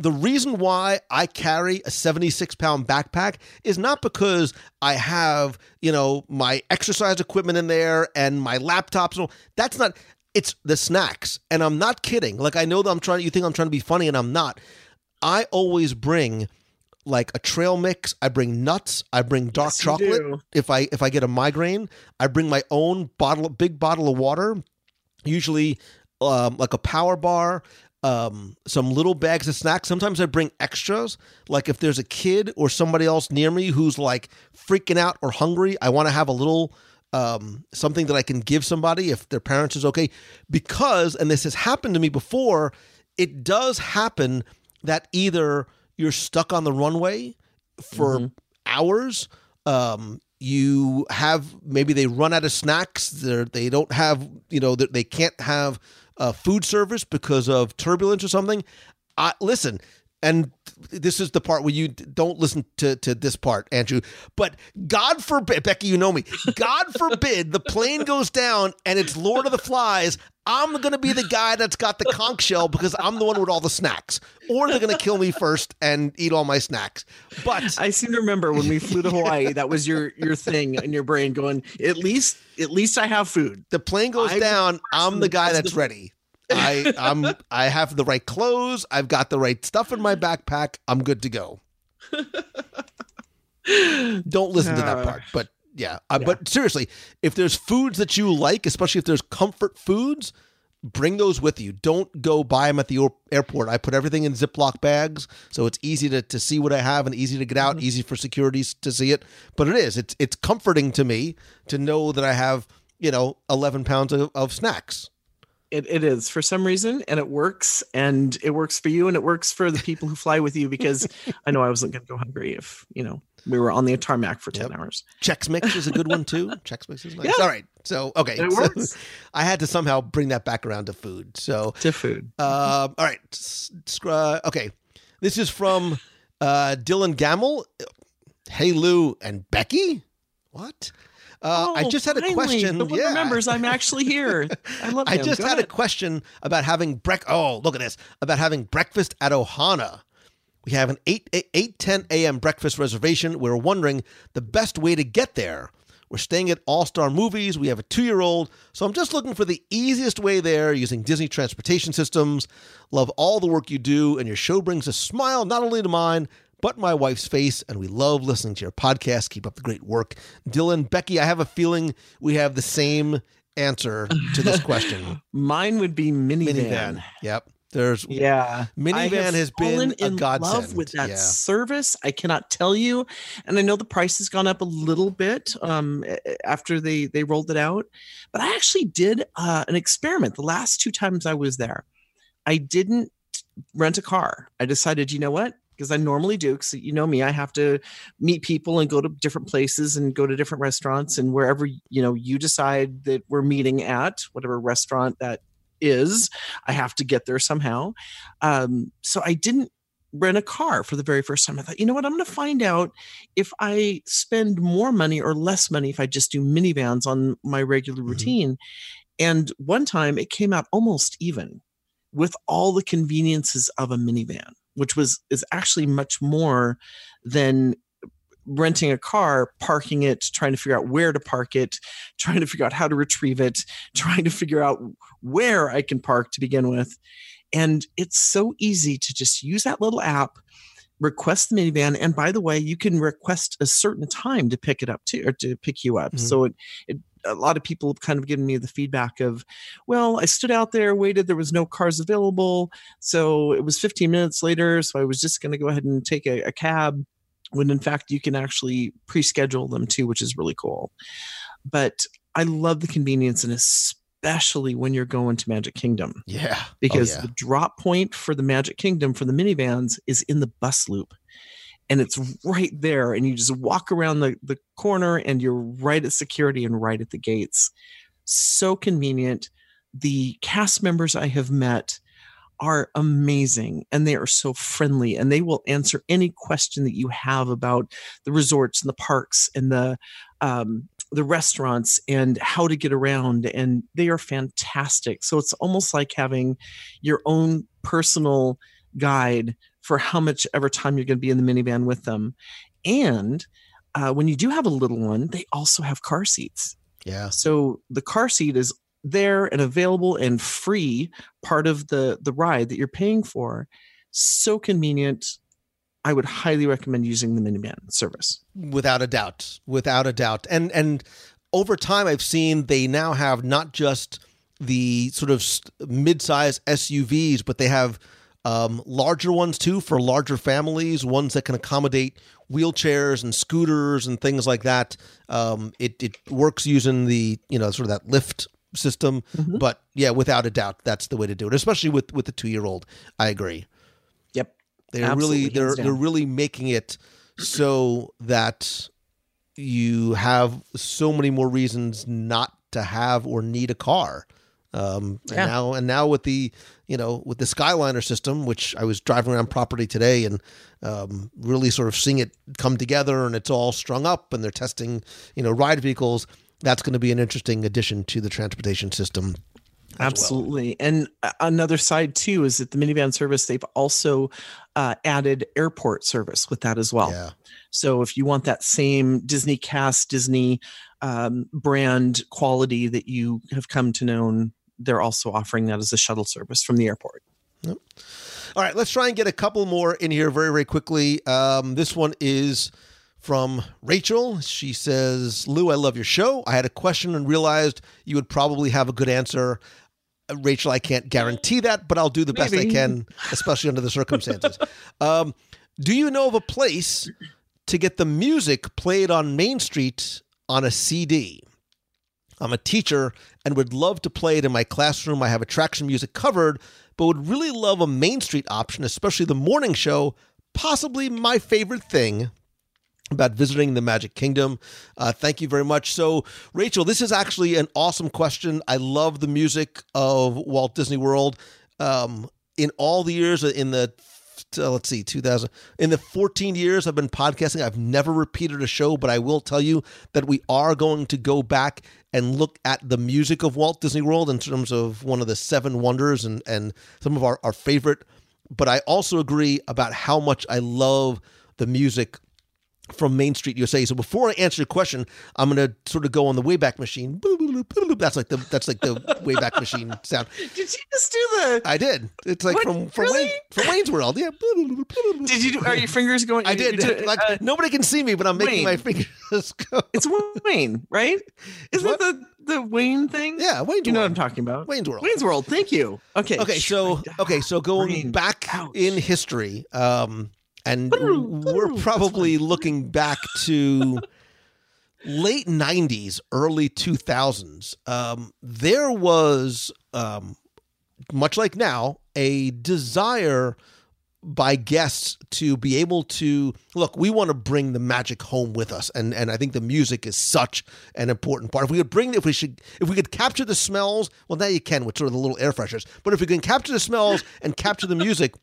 Speaker 8: the reason why I carry a 76 pound backpack is not because I have, you know, my exercise equipment in there and my laptops. and all. That's not, it's the snacks. And I'm not kidding. Like, I know that I'm trying, you think I'm trying to be funny and I'm not. I always bring like a trail mix. I bring nuts. I bring dark
Speaker 9: Yes,
Speaker 8: chocolate.
Speaker 9: do.
Speaker 8: If I if I get a migraine, I bring my own bottle, big bottle of water. Usually, um, like a power bar, um, some little bags of snacks. Sometimes I bring extras. Like if there's a kid or somebody else near me who's like freaking out or hungry, I want to have a little um, something that I can give somebody if their parents is okay. Because, and this has happened to me before, it does happen that either you're stuck on the runway for hours. Um, you have maybe they run out of snacks. They're, they don't have you know they, they can't have uh, food service because of turbulence or something. I, listen, and this is the part where you don't listen to, to this part, Andrew. But God forbid, Becky, you know me. God forbid the plane goes down and it's Lord of the Flies. I'm going to be the guy that's got the conch shell because I'm the one with all the snacks. Or they're going to kill me first and eat all my snacks. But
Speaker 9: I seem to remember when we flew to Hawaii, that was your your thing in your brain going, at least at least I have food.
Speaker 8: the plane goes
Speaker 9: I-
Speaker 8: down, I'm the guy
Speaker 9: that's
Speaker 8: ready. I I'm I have the right clothes. I've got the right stuff in my backpack. I'm good to go. Don't listen to that
Speaker 9: Uh,
Speaker 8: part. But yeah, uh, but seriously, if there's foods that you like, especially if there's comfort foods, bring those with you. Don't go buy them at the or- airport. I put everything in Ziploc bags, so it's easy to, to see what I have and easy to get out, easy for security to see it. But it is. It's it's comforting to me to know that I have you know 11 pounds of, of snacks.
Speaker 9: It, it is for some reason, and it works, and it works for you, and it works for the people who fly with you. Because I know I wasn't going to go hungry if you know we were on the tarmac for ten
Speaker 8: Yep.
Speaker 9: hours.
Speaker 8: Chex Mix is a good one too. Chex Mix is nice.
Speaker 9: Yeah.
Speaker 8: All right. So okay,
Speaker 9: It
Speaker 8: so
Speaker 9: works.
Speaker 8: I had to somehow bring that back around to food. So
Speaker 9: To food.
Speaker 8: Um, all right. S- okay. This is from uh, Dylan Gamble. Hey, Lou and Becky. What? Uh, I
Speaker 9: Oh,
Speaker 8: just had a
Speaker 9: finally,
Speaker 8: question.
Speaker 9: The one
Speaker 8: yeah.
Speaker 9: remembers I'm actually here. I love.
Speaker 8: I
Speaker 9: him.
Speaker 8: just
Speaker 9: Go
Speaker 8: had a question about having brec. Oh, look at this! About having breakfast at Ohana. We have an 8, 8, 8 10 a.m. breakfast reservation. We're wondering the best way to get there. We're staying at All Star Movies. We have a two year old. So I'm just looking for the easiest way there using Disney transportation systems. Love all the work you do, and your show brings a smile not only to mine, but my wife's face. And we love listening to your podcast. Keep up the great work. Dylan, Becky, I have a feeling we have the same answer to this question.
Speaker 9: Mine would be Minnie Van.
Speaker 8: Minivan. Yep. There's
Speaker 9: Yeah. Minnie Van
Speaker 8: has been
Speaker 9: in
Speaker 8: godsend.
Speaker 9: love with that
Speaker 8: Yeah.
Speaker 9: service. I cannot tell you, and I know the price has gone up a little bit um, after they they rolled it out. But I actually did uh, an experiment the last two times I was there. I didn't rent a car. I decided, you know what? Because I normally do, because you know me, I have to meet people and go to different places and go to different restaurants and wherever you know you decide that we're meeting at, whatever restaurant that is, I have to get there somehow. Um, so I didn't rent a car for the very first time. I thought, you know what, I'm going to find out if I spend more money or less money if I just do Minnie Vans on my regular routine. And one time it came out almost even with all the conveniences of a Minnie Van, which was is actually much more than renting a car, parking it, trying to figure out where to park it, trying to figure out how to retrieve it, trying to figure out where I can park to begin with. And it's so easy to just use that little app, request the Minnie Van. And by the way, you can request a certain time to pick it up too, or to pick you up.
Speaker 8: Mhm.
Speaker 9: So it, it, a lot of people have kind of given me the feedback of, well, I stood out there, waited, there was no cars available. So it was 15 minutes later. So I was just going to go ahead and take a, a cab when in fact you can actually pre-schedule them too, which is really cool. But I love the convenience and especially when you're going to Magic Kingdom
Speaker 8: yeah.
Speaker 9: Oh, because
Speaker 8: oh, yeah.
Speaker 9: the drop point for the Magic Kingdom for the Minnie Vans is in the bus loop. And it's right there. And you just walk around the, the corner and you're right at security and right at the gates. So convenient. The cast members I have met are amazing and they are so friendly and they will answer any question that you have about the resorts and the parks and the um, the restaurants and how to get around and they are fantastic. So it's almost like having your own personal guide for how much ever time you're going to be in the Minnie Van with them. And uh, when you do have a little one they also have car seats.
Speaker 8: Yeah.
Speaker 9: so the car seat is there and available and free part of the the ride that you're paying for so convenient. I would highly recommend using the Minnie Van service.
Speaker 8: Without a doubt without a doubt. And and over time i've seen they now have not just the sort of mid-size suvs but they have um, larger ones too for larger families ones that can accommodate wheelchairs and scooters and things like that. Um, it, it works using the you know sort of that lift system but yeah without a doubt that's the way to do it especially with with the two-year-old i agree
Speaker 9: yep
Speaker 8: they're
Speaker 9: Absolutely,
Speaker 8: really they're
Speaker 9: down.
Speaker 8: they're really making it so that you have so many more reasons not to have or need a car. Um,
Speaker 9: Yeah.
Speaker 8: and now and now with the you know with the Skyliner system, which I was driving around property today and um, really sort of seeing it come together and it's all strung up and they're testing you know ride vehicles. That's going to be an interesting addition to the transportation system. as well.
Speaker 9: Absolutely. And another side too is that the Minnie Van service, they've also uh, added airport service with that as well.
Speaker 8: Yeah.
Speaker 9: So if you want that same Disney cast, Disney um, brand quality that you have come to know they're also offering that as a shuttle service from the airport. Yep.
Speaker 8: All right, let's try and get a couple more in here very, very quickly. Um, this one is from Rachel. She says, Lou, I love your show. I had a question and realized you would probably have a good answer. Uh, Rachel, I can't guarantee that, but I'll do the best I can, especially under the circumstances. um, do you know of a place to get the music played on Main Street on a CD? I'm a teacher and would love to play it in my classroom. I have attraction music covered, but would really love a Main Street option, especially the morning show. Possibly my favorite thing about visiting the Magic Kingdom. Uh, thank you very much. So, Rachel, this is actually an awesome question. I love the music of Walt Disney World. Um, in all the years in the uh, let's see 2000 in the 14 years i've been podcasting i've never repeated a show but i will tell you that we are going to go back and look at the music of walt disney world in terms of one of the seven wonders and and some of our, our favorite but i also agree about how much i love the music from Main Street USA. So before I answer your question, I'm gonna sort of go on the Wayback Machine. That's like the that's like the Wayback Machine sound.
Speaker 9: Did you just do the?
Speaker 8: I did. It's like
Speaker 9: What?
Speaker 8: from from,
Speaker 9: Really?
Speaker 8: Wayne, from Wayne's World. Yeah.
Speaker 9: Did you? Do, are your fingers going?
Speaker 8: I did.
Speaker 9: did-
Speaker 8: like
Speaker 9: uh,
Speaker 8: nobody can see me, but I'm making
Speaker 9: Wayne.
Speaker 8: my fingers go.
Speaker 9: it's Wayne, right? Isn't
Speaker 8: what?
Speaker 9: it the the Wayne thing?
Speaker 8: Yeah, Wayne's
Speaker 9: You know what I'm talking about?
Speaker 8: Wayne's World.
Speaker 9: Wayne's World. Thank you. Okay.
Speaker 8: Okay, so okay, so going back
Speaker 9: Ouch.
Speaker 8: in history, um, and we're probably looking back to late '90s, early 2000s. Um, there was, um, much like now, a desire by guests to be able to look we want to bring the magic home with us and and I think the music is such an important part. If we could bring if we should if we could capture the smells well now you can with sort of the little air fresheners but if we can capture the smells and capture the music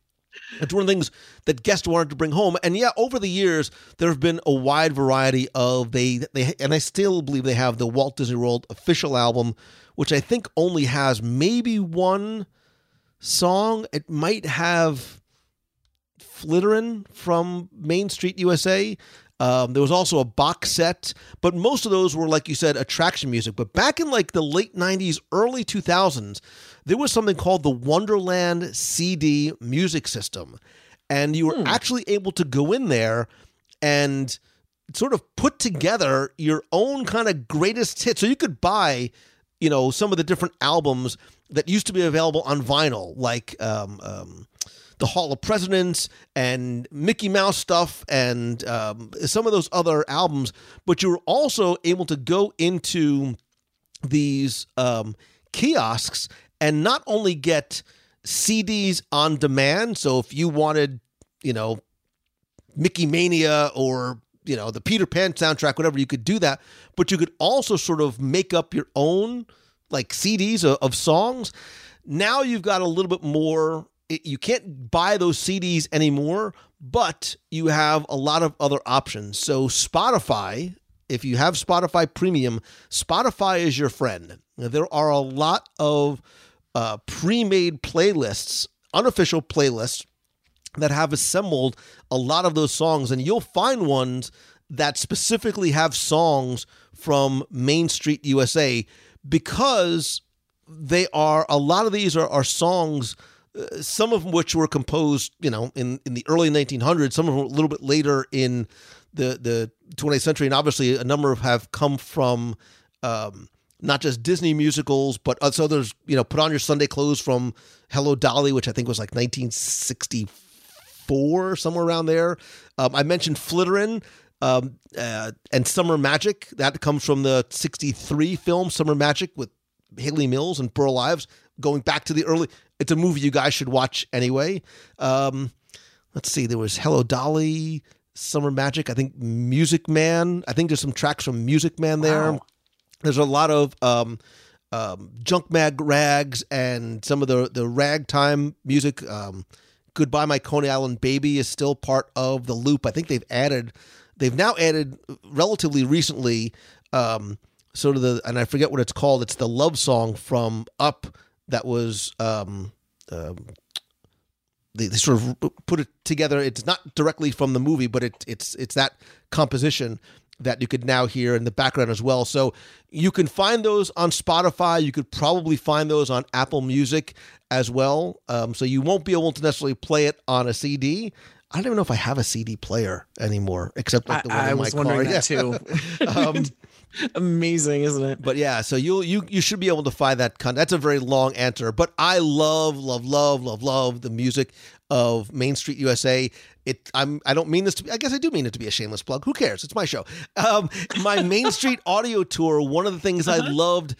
Speaker 8: it's one of the things that guests wanted to bring home and yeah over the years there have been a wide variety of they they and I still believe they have the Walt Disney World official album which I think only has maybe one song it might have Flitterin from Main Street USA. Um, there was also a box set, but most of those were, like you said, attraction music. But back in like the late 90s, early 2000s, there was something called the Wonderland CD music system. And you were actually able to go in there and sort of put together your own kind of greatest hits. So you could buy, you know, some of the different albums that used to be available on vinyl, like um, um, the Hall of Presidents and Mickey Mouse stuff and um, some of those other albums. But you were also able to go into these um, kiosks and not only get CDs on demand. So if you wanted, you know, Mickey Mania or you know the Peter Pan soundtrack, whatever, you could do that. But you could also sort of make up your own like CDs of, of songs. Now you've got a little bit more. It- You can't buy those CDs anymore, but you have a lot of other options. So Spotify, if you have Spotify Premium, Spotify is your friend. There are a lot of uh, pre-made playlists, unofficial playlists that have assembled a lot of those songs, and you'll find ones that specifically have songs from Main Street USA because they are a lot of these are, are songs some of which were composed you know in, in the early 1900s some of them a little bit later in the the 20th century and obviously a number of have come from um, not just Disney musicals, but uh, so there's you know put on your Sunday clothes from Hello Dolly, which I think was like 1964 somewhere around there. Um, I mentioned Flitterin um, uh, and Summer Magic that comes from the 63 film Summer Magic with Hayley Mills and Burl Ives. Going back to the early, it's a movie you guys should watch anyway. Um, let's see, there was Hello Dolly, Summer Magic. I think Music Man. I think there's some tracks from Music Man there.
Speaker 9: Wow.
Speaker 8: There's a lot of um, um, junk mag rags and some of the the ragtime music. Um, Goodbye My Coney Island Baby is still part of the loop. I think they've added, they've now added relatively recently, um, sort of the and I forget what it's called. It's the love song from Up that was um, um, they, they sort of put it together. It's not directly from the movie, but it, it's it's that composition. that you could now hear in the background as well. So you can find those on Spotify. You could probably find those on Apple Music as well. Um, so you won't be able to necessarily play it on a CD. I don't even know if I have a CD player anymore, except like the one
Speaker 9: I,
Speaker 8: in my
Speaker 9: was
Speaker 8: car.
Speaker 9: wondering
Speaker 8: Yeah.
Speaker 9: that too.
Speaker 8: Um,
Speaker 9: Amazing, isn't it?
Speaker 8: but yeah, so you you you should be able to find that con. That's a very long answer, but I love love love love love the music of Main Street USA. It I'm I don't mean this to be. I guess I do mean it to be a shameless plug. Who cares? It's my show. Um, my Main Street audio tour. One of the things I loved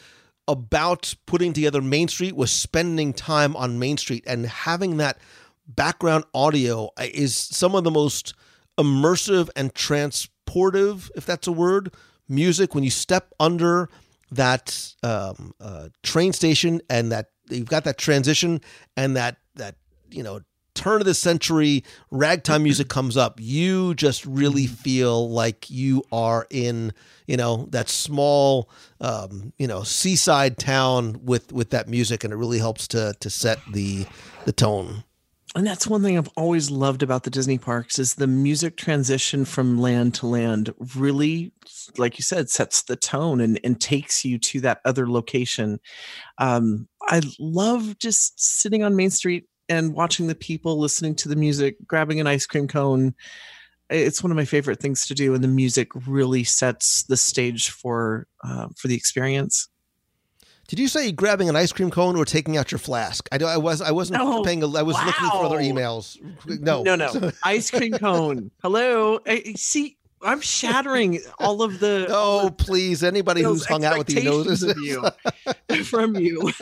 Speaker 8: about putting together Main Street was spending time on Main Street and having that background audio is some of the most immersive and transportive, if that's a word, music when you step under that um, uh, train station and that you've got that transition and that that you know turn of the century ragtime music comes up you just really feel like you are in you know that small um, you know seaside town with with that music and it really helps to to set the the tone
Speaker 9: And that's one thing I've always loved about the Disney parks is the music transition from land to land really, like you said, sets the tone and, and takes you to that other location. Um, I love just sitting on Main Street and watching the people listening to the music, grabbing an ice cream cone. It's one of my favorite things to do, and the music really sets the stage for uh, for the experience.
Speaker 8: Did you say grabbing an ice cream cone or taking out your flask? I, I was I wasn't
Speaker 9: No.
Speaker 8: paying. I was looking for other emails. No,
Speaker 9: no, no. Ice cream cone. Hello. I, see, I'm shattering all of the.
Speaker 8: Oh,
Speaker 9: of
Speaker 8: please! Anybody who's hung out with you knows this.
Speaker 9: you from you.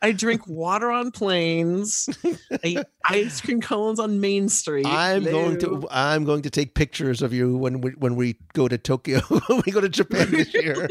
Speaker 9: I drink water on planes. I eat ice cream cones on Main Street.
Speaker 8: I'm going to I'm going to take pictures of you when we when we go to Tokyo when we go to Japan this year.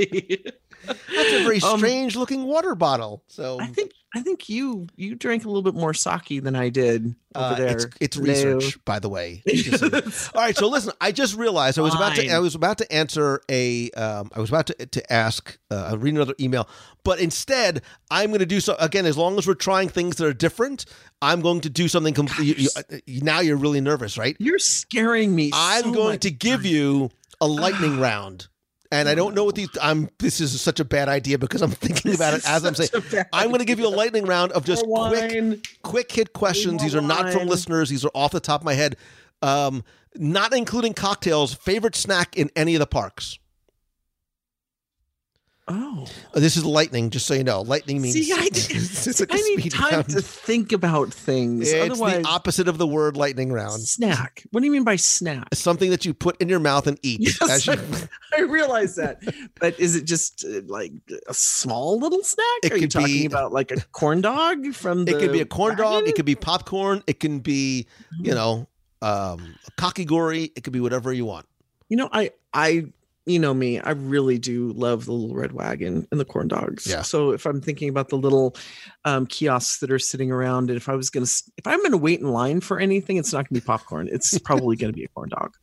Speaker 8: That's a very
Speaker 9: Um,
Speaker 8: strange looking water bottle. So
Speaker 9: I think I think you you drank a little bit more sake than I did over
Speaker 8: uh,
Speaker 9: there.
Speaker 8: it's, it's
Speaker 9: No.
Speaker 8: research, by the way. Just so you know. All right, so listen. I just realized I was about to I was about to answer a um, I was about to to ask uh, I'll read another email, but instead I'm going to do so again. As long as we're trying things that are different, I'm going to do something completely. now you're really nervous, right?
Speaker 9: You're scaring me.
Speaker 8: I'm
Speaker 9: so
Speaker 8: going
Speaker 9: much.
Speaker 8: to give you a lightning round. And I don't know what these I'm this is such a bad idea because I'm thinking about it as I'm saying.
Speaker 9: Such a bad
Speaker 8: I'm going to give you a lightning round of just quick quick hit questions. These are not from listeners. These are off the top of my head. Um, not including cocktails. Favorite snack in any of the parks?
Speaker 9: Oh.
Speaker 8: Uh, This is lightning, just so you know. Lightning means
Speaker 9: See, I,
Speaker 8: it's like
Speaker 9: I need time
Speaker 8: round.
Speaker 9: to think about things.
Speaker 8: It's
Speaker 9: Otherwise,
Speaker 8: the opposite of the word lightning round.
Speaker 9: snack. What do you mean by snack?
Speaker 8: Something that you put in your mouth and eat.
Speaker 9: Yes,
Speaker 8: you-
Speaker 9: I, I realize that, but is it just uh, like a small little snack?
Speaker 8: It
Speaker 9: Are you talking
Speaker 8: be-
Speaker 9: about like a corn dog from the?
Speaker 8: It could be a corn dog. It could be popcorn. It can be, you know, um, a kakigori. It could be whatever you want.
Speaker 9: You know, I, I, you know me. I really do love the little red wagon and the corn dogs.
Speaker 8: Yeah.
Speaker 9: So if I'm thinking about the little um, kiosks that are sitting around, and if I was gonna, if I'm gonna wait in line for anything, it's not gonna be popcorn. It's probably gonna be a corn dog.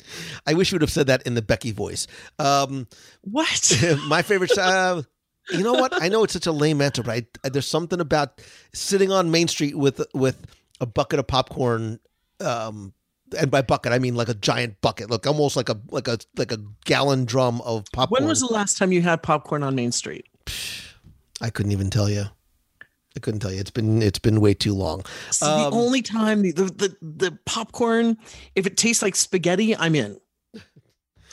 Speaker 8: I wish you would have said that in the Becky voice. Um,
Speaker 9: What?
Speaker 8: my favorite. Uh, you know what? I know it's such a lame answer, but I, there's something about sitting on Main Street with with a bucket of popcorn. Um, and by bucket, I mean like a giant bucket, look almost like a like a like a gallon drum of popcorn.
Speaker 9: When was the last time you had popcorn on Main Street?
Speaker 8: I couldn't even tell you. I couldn't tell you. It's been it's been way too long.
Speaker 9: See,
Speaker 8: Um,
Speaker 9: the only time the, the the popcorn, if it tastes like spaghetti, I'm in.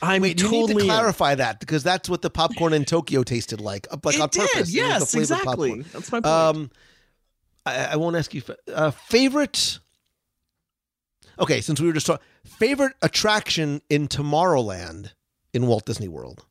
Speaker 9: I'm
Speaker 8: Wait, you need to
Speaker 9: in.
Speaker 8: clarify that because that's what the popcorn in Tokyo tasted like, uh, like
Speaker 9: it
Speaker 8: on
Speaker 9: did,
Speaker 8: purpose. It was the
Speaker 9: yes, exactly.
Speaker 8: popcorn.
Speaker 9: That's my point.
Speaker 8: Um, I, I won't ask you uh, favorite. Okay, since we were just talking, favorite attraction in Tomorrowland in Walt Disney World.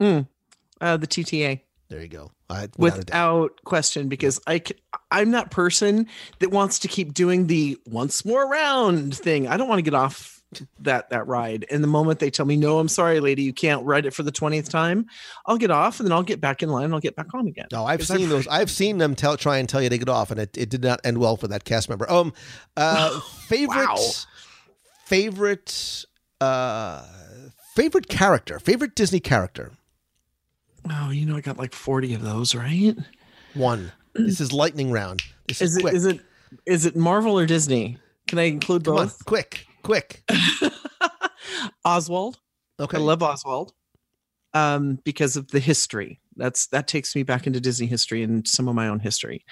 Speaker 9: uh, the TTA,
Speaker 8: There you go. I, without
Speaker 9: without question, because I I'm that person that wants to keep doing the once more round thing. I don't want to get off that that ride. And the moment they tell me, "No, I'm sorry, lady, you can't ride it for the twentieth time," I'll get off and then I'll get back in line. and I'll get back on again.
Speaker 8: No, I've seen those. I've seen them tell try and tell you to get off, and it, it did not end well for that cast member. Um, uh, favorite,
Speaker 9: Wow.
Speaker 8: favorite, uh, favorite character, favorite Disney character.
Speaker 9: Oh, you know, I got like forty of those, right?
Speaker 8: One. This is lightning round. This is,
Speaker 9: Is it
Speaker 8: quick.
Speaker 9: is it is it Marvel or Disney? Can I include
Speaker 8: Come on,
Speaker 9: both?
Speaker 8: quick, quick.
Speaker 9: Oswald.
Speaker 8: Okay.
Speaker 9: I love Oswald um, because of the history. That's that takes me back into Disney history and some of my own history.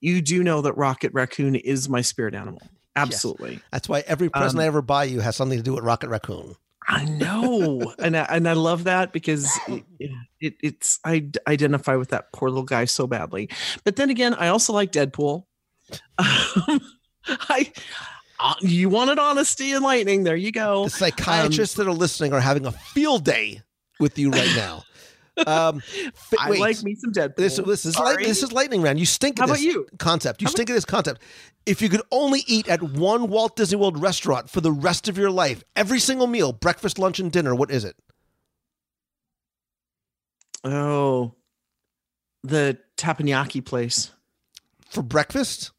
Speaker 9: You do know that Rocket Raccoon is my spirit animal. Absolutely.
Speaker 8: That's why every present
Speaker 9: Um,
Speaker 8: I ever buy you has something to do with Rocket Raccoon.
Speaker 9: I know, and I, and I love that because it, it, it's I identify with that poor little guy so badly. But then again, I also like Deadpool. Um, I uh, you wanted honesty and lightning. There you go.
Speaker 8: The psychiatrists that are listening are having a field day with you right now. Um,
Speaker 9: I
Speaker 8: wait.
Speaker 9: like me some Deadpool.
Speaker 8: This, this is light, this is lightning round. You stink at
Speaker 9: How about
Speaker 8: this
Speaker 9: you?
Speaker 8: concept. You
Speaker 9: How about-
Speaker 8: stink at this concept. If you could only eat at one Walt Disney World restaurant for the rest of your life, every single meal, breakfast, lunch, and dinner, what is it?
Speaker 9: Oh, the teppanyaki place.
Speaker 8: For breakfast?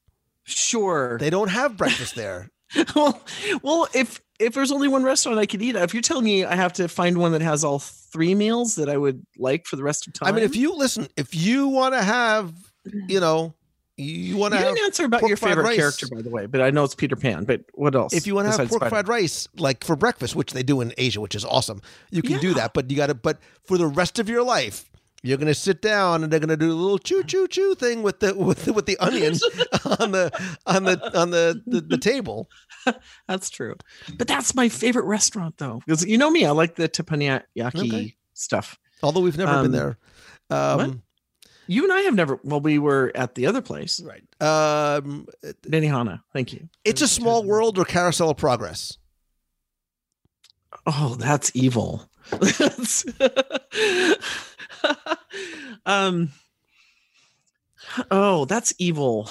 Speaker 9: Sure.
Speaker 8: They don't have breakfast there.
Speaker 9: well, well, if if there's only one restaurant I could eat at, if you're telling me I have to find one that has all three meals that I would like for the rest of time,
Speaker 8: I mean, if you listen, if you want to have, you know, you want to have
Speaker 9: answer about your favorite
Speaker 8: rice.
Speaker 9: character, by the way, but I know it's Peter Pan. But what else?
Speaker 8: if you want to have pork fried rice like for breakfast which they do in asia which is awesome you can do that but you gotta but for the rest of your life you're gonna sit down and they're gonna do a little choo choo choo thing with the with the, with the onion on the on the on the the, the table
Speaker 9: That's true. But that's my favorite restaurant, though, because you know me, I like the teppanyaki
Speaker 8: Okay.
Speaker 9: stuff.
Speaker 8: although we've never
Speaker 9: Um,
Speaker 8: been there um
Speaker 9: You and I have never. Well, we were at the other place,
Speaker 8: right um
Speaker 9: Benihana. Thank you.
Speaker 8: it's a small world or carousel of progress
Speaker 9: Oh, that's evil. Um. Oh, that's evil.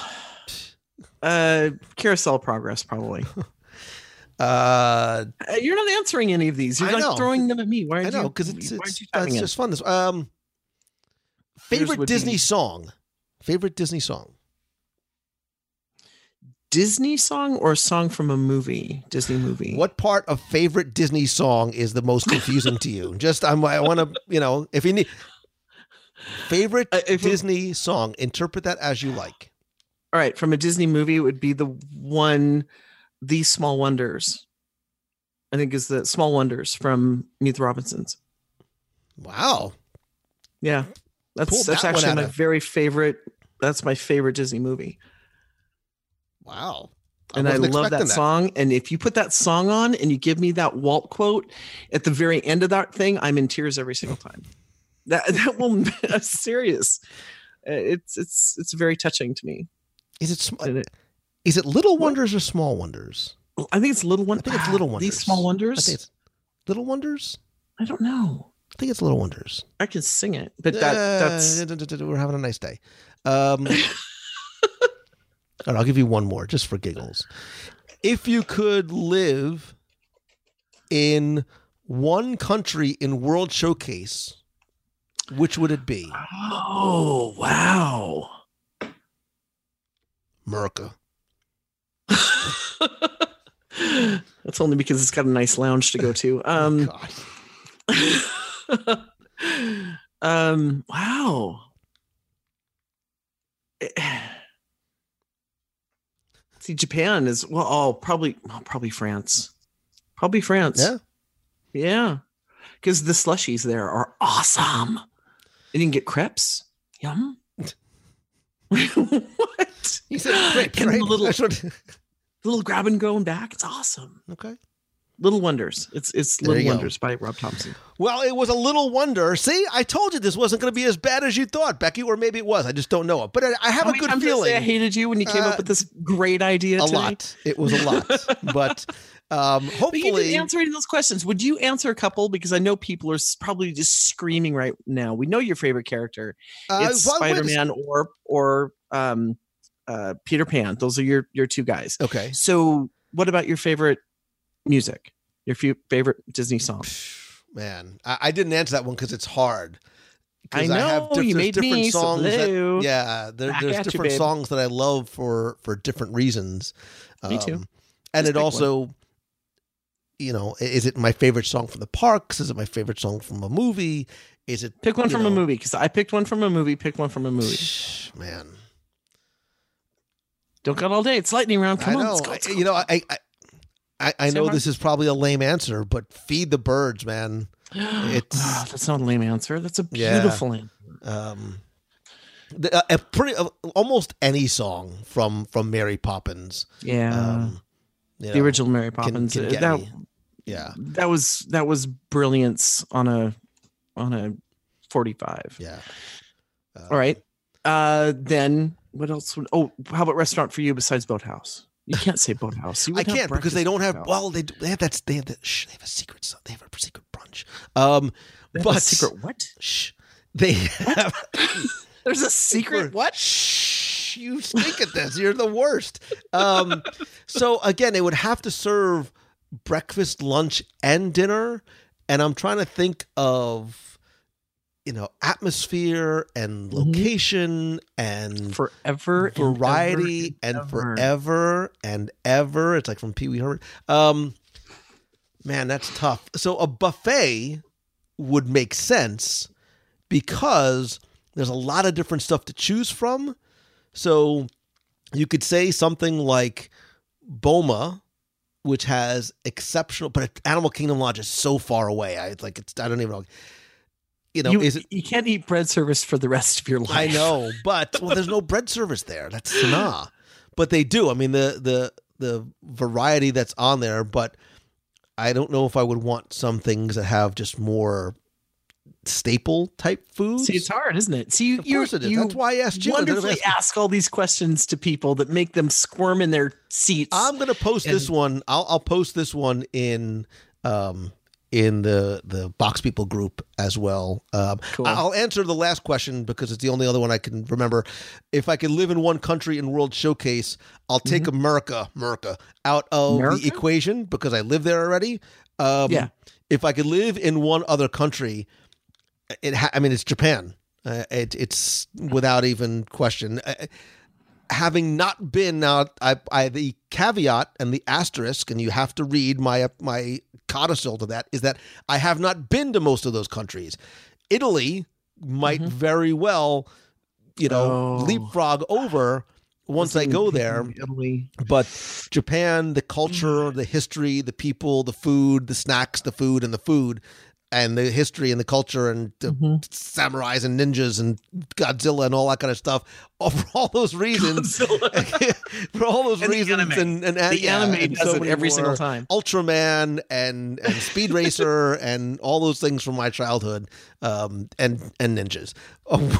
Speaker 9: Uh, carousel progress, probably.
Speaker 8: uh
Speaker 9: Uh, You're not answering any of these. You're
Speaker 8: I
Speaker 9: like
Speaker 8: know.
Speaker 9: throwing them at me. Why?
Speaker 8: i
Speaker 9: aren't
Speaker 8: know
Speaker 9: you-
Speaker 8: because it's, it's, that's
Speaker 9: typing in?
Speaker 8: just fun this um favorite disney
Speaker 9: be-
Speaker 8: song favorite disney song
Speaker 9: Disney song or a song from a movie? Disney movie.
Speaker 8: What part of favorite Disney song is the most confusing to you? Just I'm, I want to, you know, if you need favorite
Speaker 9: Uh,
Speaker 8: Disney song, interpret that as you like.
Speaker 9: All right, from a Disney movie, it would be the one, "The Small Wonders." I think is the Small Wonders from Meet the Robinsons.
Speaker 8: Wow,
Speaker 9: Yeah, that's
Speaker 8: Pulled
Speaker 9: that's
Speaker 8: that
Speaker 9: actually my
Speaker 8: of-
Speaker 9: very favorite. That's my favorite Disney movie,
Speaker 8: wow,
Speaker 9: and I, love that,
Speaker 8: expecting
Speaker 9: song. And if you put that song on and you give me that Walt quote at the very end of that thing, I'm in tears every single time. That that will I'm serious. Uh, It's it's it's very touching to me.
Speaker 8: Is it sm-
Speaker 9: it-
Speaker 8: is it Little Wonders or Small Wonders?
Speaker 9: I think it's little one.
Speaker 8: I think it's Little Wonders.
Speaker 9: These small
Speaker 8: I
Speaker 9: wonders.
Speaker 8: think it's Little Wonders.
Speaker 9: I don't know.
Speaker 8: I think it's Little Wonders.
Speaker 9: I can sing it, but that that's
Speaker 8: Uh, we're having a nice day. Um, all right, I'll give you one more just for giggles. If you could live in one country in World Showcase, which would it be?
Speaker 9: oh wow.
Speaker 8: America.
Speaker 9: That's only because it's got a nice lounge to go to. Um,
Speaker 8: God.
Speaker 9: um, wow. See, Japan is well. Oh, probably, well, probably France. Probably France.
Speaker 8: Yeah.
Speaker 9: yeah. Because the slushies there are awesome. And didn't get crepes. Yum. what?
Speaker 8: You said
Speaker 9: the
Speaker 8: right?
Speaker 9: little-
Speaker 8: what-
Speaker 9: Little grab and go and back. It's awesome.
Speaker 8: okay.
Speaker 9: Little Wonders. It's it's
Speaker 8: There
Speaker 9: Little
Speaker 8: go.
Speaker 9: Wonders by Rob Thompson.
Speaker 8: Well, it was a little wonder. See, I told you this wasn't going to be as bad as you thought, Becky, or maybe it was. I just don't know it. But I, I have
Speaker 9: How
Speaker 8: a good
Speaker 9: times did I say
Speaker 8: feeling.
Speaker 9: I hated you when you came
Speaker 8: Uh,
Speaker 9: up with this great idea.
Speaker 8: a
Speaker 9: today?
Speaker 8: lot. It was a lot. but um, hopefully,
Speaker 9: didn't answer any of those questions. Would you answer a couple? Because I know people are probably just screaming right now. We know your favorite character.
Speaker 8: uh,
Speaker 9: it's
Speaker 8: well,
Speaker 9: Spider Man or or um, uh, Peter Pan. Those are your your two guys.
Speaker 8: Okay.
Speaker 9: So, what about your favorite music? Your few favorite Disney song?
Speaker 8: Man, I, I didn't answer that one because it's hard. 'Cause
Speaker 9: I
Speaker 8: have
Speaker 9: know, you made
Speaker 8: different
Speaker 9: me, so
Speaker 8: songs. that- yeah, there, there's
Speaker 9: at you,
Speaker 8: different songs that I love for for different reasons.
Speaker 9: Me too.
Speaker 8: Um, and it
Speaker 9: also one.
Speaker 8: You know, is it my favorite song from the parks? Is it my favorite song from a movie? Is it
Speaker 9: Pick one from a movie because I picked one from a movie. Pick one from a movie.
Speaker 8: Man,
Speaker 9: Don't got all day. It's lightning round. Come
Speaker 8: I
Speaker 9: on,
Speaker 8: know.
Speaker 9: let's go, let's go.
Speaker 8: You know, I I, I, I know this is probably a lame answer, but feed the birds, man. It's
Speaker 9: Ah, that's not a lame answer. That's a
Speaker 8: Yeah.
Speaker 9: beautiful answer.
Speaker 8: um, the, uh, a pretty uh, almost any song from from Mary Poppins.
Speaker 9: Yeah.
Speaker 8: Um, you
Speaker 9: the original Mary Poppins.
Speaker 8: can
Speaker 9: uh, that
Speaker 8: me. Yeah,
Speaker 9: that was that was brilliance on a on a 45.
Speaker 8: yeah.
Speaker 9: All right. Uh then what else would oh how about restaurant for you besides Boathouse? You can't say Boathouse.
Speaker 8: I can't because they don't have.
Speaker 9: Boathouse.
Speaker 8: Well, they do- they have that. They have that. Shh, they have a secret. They have a secret brunch. Um, but
Speaker 9: secret what?
Speaker 8: Shh, they have.
Speaker 9: There's a secret what?
Speaker 8: Shh, you stink at this. You're the worst. Um, so again, they would have to serve breakfast, lunch, and dinner, and I'm trying to think of, you know, atmosphere and location and
Speaker 9: Forever and
Speaker 8: variety
Speaker 9: ever
Speaker 8: and,
Speaker 9: ever.
Speaker 8: forever and ever. It's like from Pee Wee Herman. Um, man, that's tough. So a buffet would make sense because there's a lot of different stuff to choose from. So you could say something like Boma, which has exceptional, but Animal Kingdom Lodge is so far away. I like it's. I don't even know. You know,
Speaker 9: you,
Speaker 8: is it
Speaker 9: you can't eat bread service for the rest of your life.
Speaker 8: I know, but well, there's no bread service there. That's Sanaa. But they do. I mean, the the the variety that's on there. But I don't know if I would want some things that have just more staple type foods.
Speaker 9: See, it's hard, isn't it? See, you,
Speaker 8: Of course it is. That's why I asked you.
Speaker 9: Wonderfully
Speaker 8: ask-
Speaker 9: ask all these questions to people that make them squirm in their seats.
Speaker 8: I'm gonna post this one. I'll I'll post this one in um in the the box people group as well. Um,
Speaker 9: Cool.
Speaker 8: I'll answer the last question because it's the only other one I can remember. If I could live in one country in World Showcase, I'll take America, America out of
Speaker 9: Mm-hmm. America?
Speaker 8: the equation because I live there already. Um,
Speaker 9: Yeah.
Speaker 8: If I could live in one other country, it. Ha- I mean, it's Japan. Uh, it, it's without even question. Uh, having not been now, I, I the caveat and the asterisk, and you have to read my my codicil to that is that I have not been to most of those countries. Italy might very well, you know,
Speaker 9: Mm-hmm. Oh.
Speaker 8: leapfrog over once I go there.
Speaker 9: Italy.
Speaker 8: But Japan, the culture, the history, the people, the food, the snacks, the food, and the food, and the history and the culture, and the samurais and ninjas and Godzilla and all that kind of stuff. For all those reasons, for all those
Speaker 9: And the
Speaker 8: reasons,
Speaker 9: anime.
Speaker 8: and, and
Speaker 9: The
Speaker 8: yeah,
Speaker 9: anime
Speaker 8: and
Speaker 9: does it every
Speaker 8: more.
Speaker 9: single time.
Speaker 8: Ultraman and and Speed Racer and all those things from my childhood, um, and and ninjas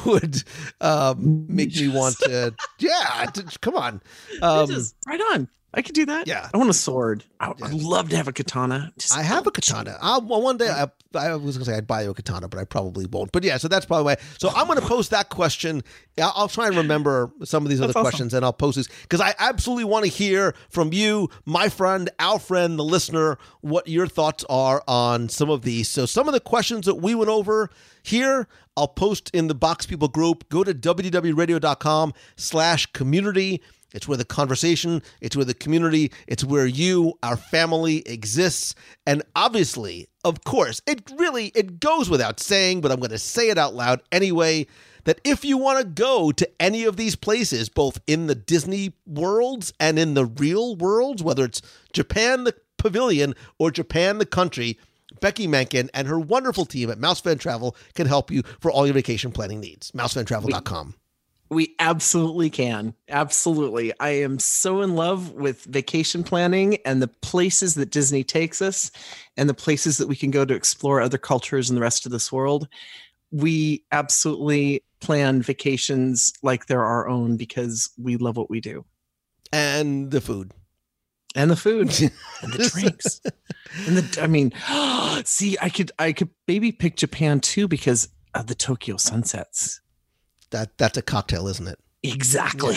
Speaker 8: would um, make me want to. Yeah, t- come on. Um,
Speaker 9: Just right on. I could do that.
Speaker 8: yeah.
Speaker 9: I want a sword. I, would love to have a katana. Just-
Speaker 8: I have a katana. I, well, one day I, I was gonna say I'd buy you a katana, but I probably won't. But yeah, so that's probably why. So I'm gonna post that question. I'll, I'll try and remember some of these other
Speaker 9: awesome.
Speaker 8: questions, and I'll post these because I absolutely want to hear from you, my friend, our friend, the listener, what your thoughts are on some of these. So some of the questions that we went over here, I'll post in the Box People group. Go to WDWRadio.com slash community. It's where the conversation, it's where the community, it's where you, our family exists. And obviously, of course, it really it goes without saying, but I'm going to say it out loud anyway that if you want to go to any of these places, both in the Disney worlds and in the real worlds, whether it's Japan the pavilion or Japan the country, Becky Menken and her wonderful team at Mouse Fan Travel can help you for all your vacation planning needs. MouseFanTravel.com.
Speaker 9: We absolutely can. Absolutely. I am so in love with vacation planning and the places that Disney takes us and the places that we can go to explore other cultures and the rest of this world. We absolutely plan vacations like they're our own because we love what we do.
Speaker 8: And the food.
Speaker 9: And the food and the drinks. And the I mean, see, I could I could maybe pick Japan too because of the Tokyo sunsets.
Speaker 8: That that's a cocktail, isn't it?
Speaker 9: Exactly.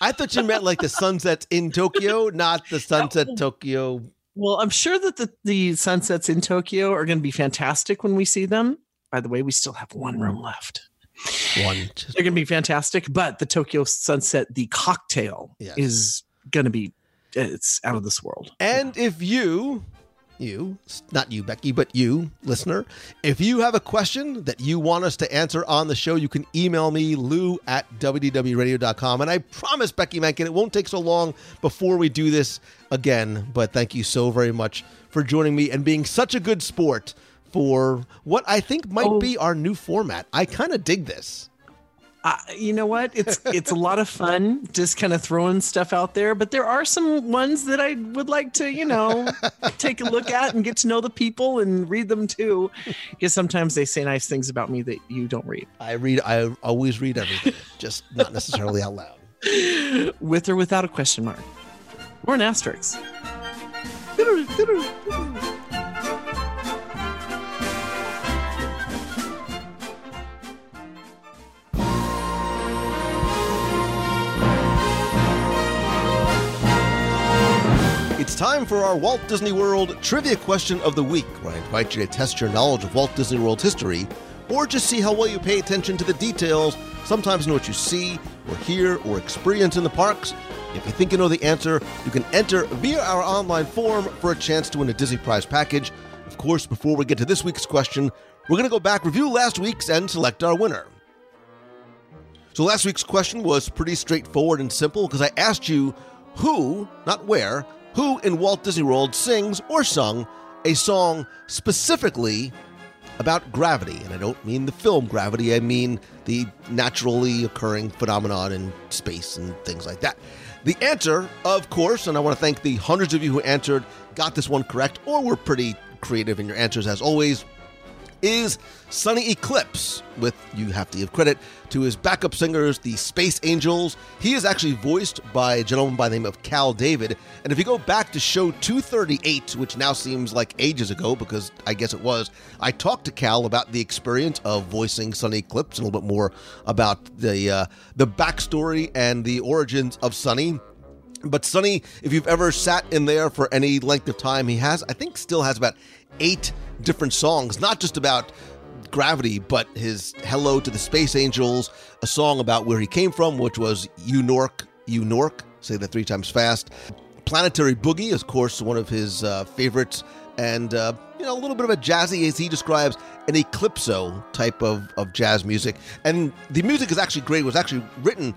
Speaker 8: I thought you meant like the sunsets in Tokyo, not the sunset Tokyo.
Speaker 9: Well, I'm sure that the, the sunsets in Tokyo are going to be fantastic when we see them. By the way, we still have one room left.
Speaker 8: One.
Speaker 9: They're going to be fantastic, but the Tokyo sunset, the cocktail,
Speaker 8: Yes.
Speaker 9: is going to be it's out of this world.
Speaker 8: And if you, you, not you, Becky, but you, listener, if you have a question that you want us to answer on the show, you can email me, lou at wdwradio.com. And I promise, Becky Mankin, it won't take so long before we do this again. But thank you so very much for joining me and being such a good sport for what I think might
Speaker 9: Oh.
Speaker 8: be our new format. I kind of dig this.
Speaker 9: Uh, you know what? It's it's a lot of fun just kind of throwing stuff out there, but there are some ones that I would like to, you know, take a look at and get to know the people and read them too. Because sometimes they say nice things about me that you don't read.
Speaker 8: I read. I always read everything, just not necessarily out loud.
Speaker 9: With or without a question mark. Or an asterisk.
Speaker 8: It's time for our Walt Disney World Trivia Question of the Week, where I invite you to test your knowledge of Walt Disney World's history, or just see how well you pay attention to the details, sometimes know what you see, or hear, or experience in the parks. If you think you know the answer, you can enter via our online form for a chance to win a Disney Prize package. Of course, before we get to this week's question, we're going to go back, review last week's, and select our winner. So last week's question was pretty straightforward and simple because I asked you who, not where, who in Walt Disney World sings or sung a song specifically about gravity. And I don't mean the film gravity, I mean the naturally occurring phenomenon in space and things like that. The answer, of course, and I want to thank the hundreds of you who answered, got this one correct, or were pretty creative in your answers as always is Sonny Eclipse, with you have to give credit to his backup singers, the Space Angels. He is actually voiced by a gentleman by the name of Kal David. And if you go back to show 238, which now seems like ages ago because I guess it was, I talked to Kal about the experience of voicing Sonny Eclipse and a little bit more about the uh, the backstory and the origins of Sonny. But Sonny, if you've ever sat in there for any length of time, he has, I think, still has about eight different songs, not just about gravity, but his Hello to the Space Angels, a song about where he came from, which was You Nork, You Nork, say that three times fast. Planetary Boogie, of course, one of his uh, favorites, and uh, you know a little bit of a jazzy, as he describes, an eclipso type of, of jazz music. And the music is actually great. It was actually written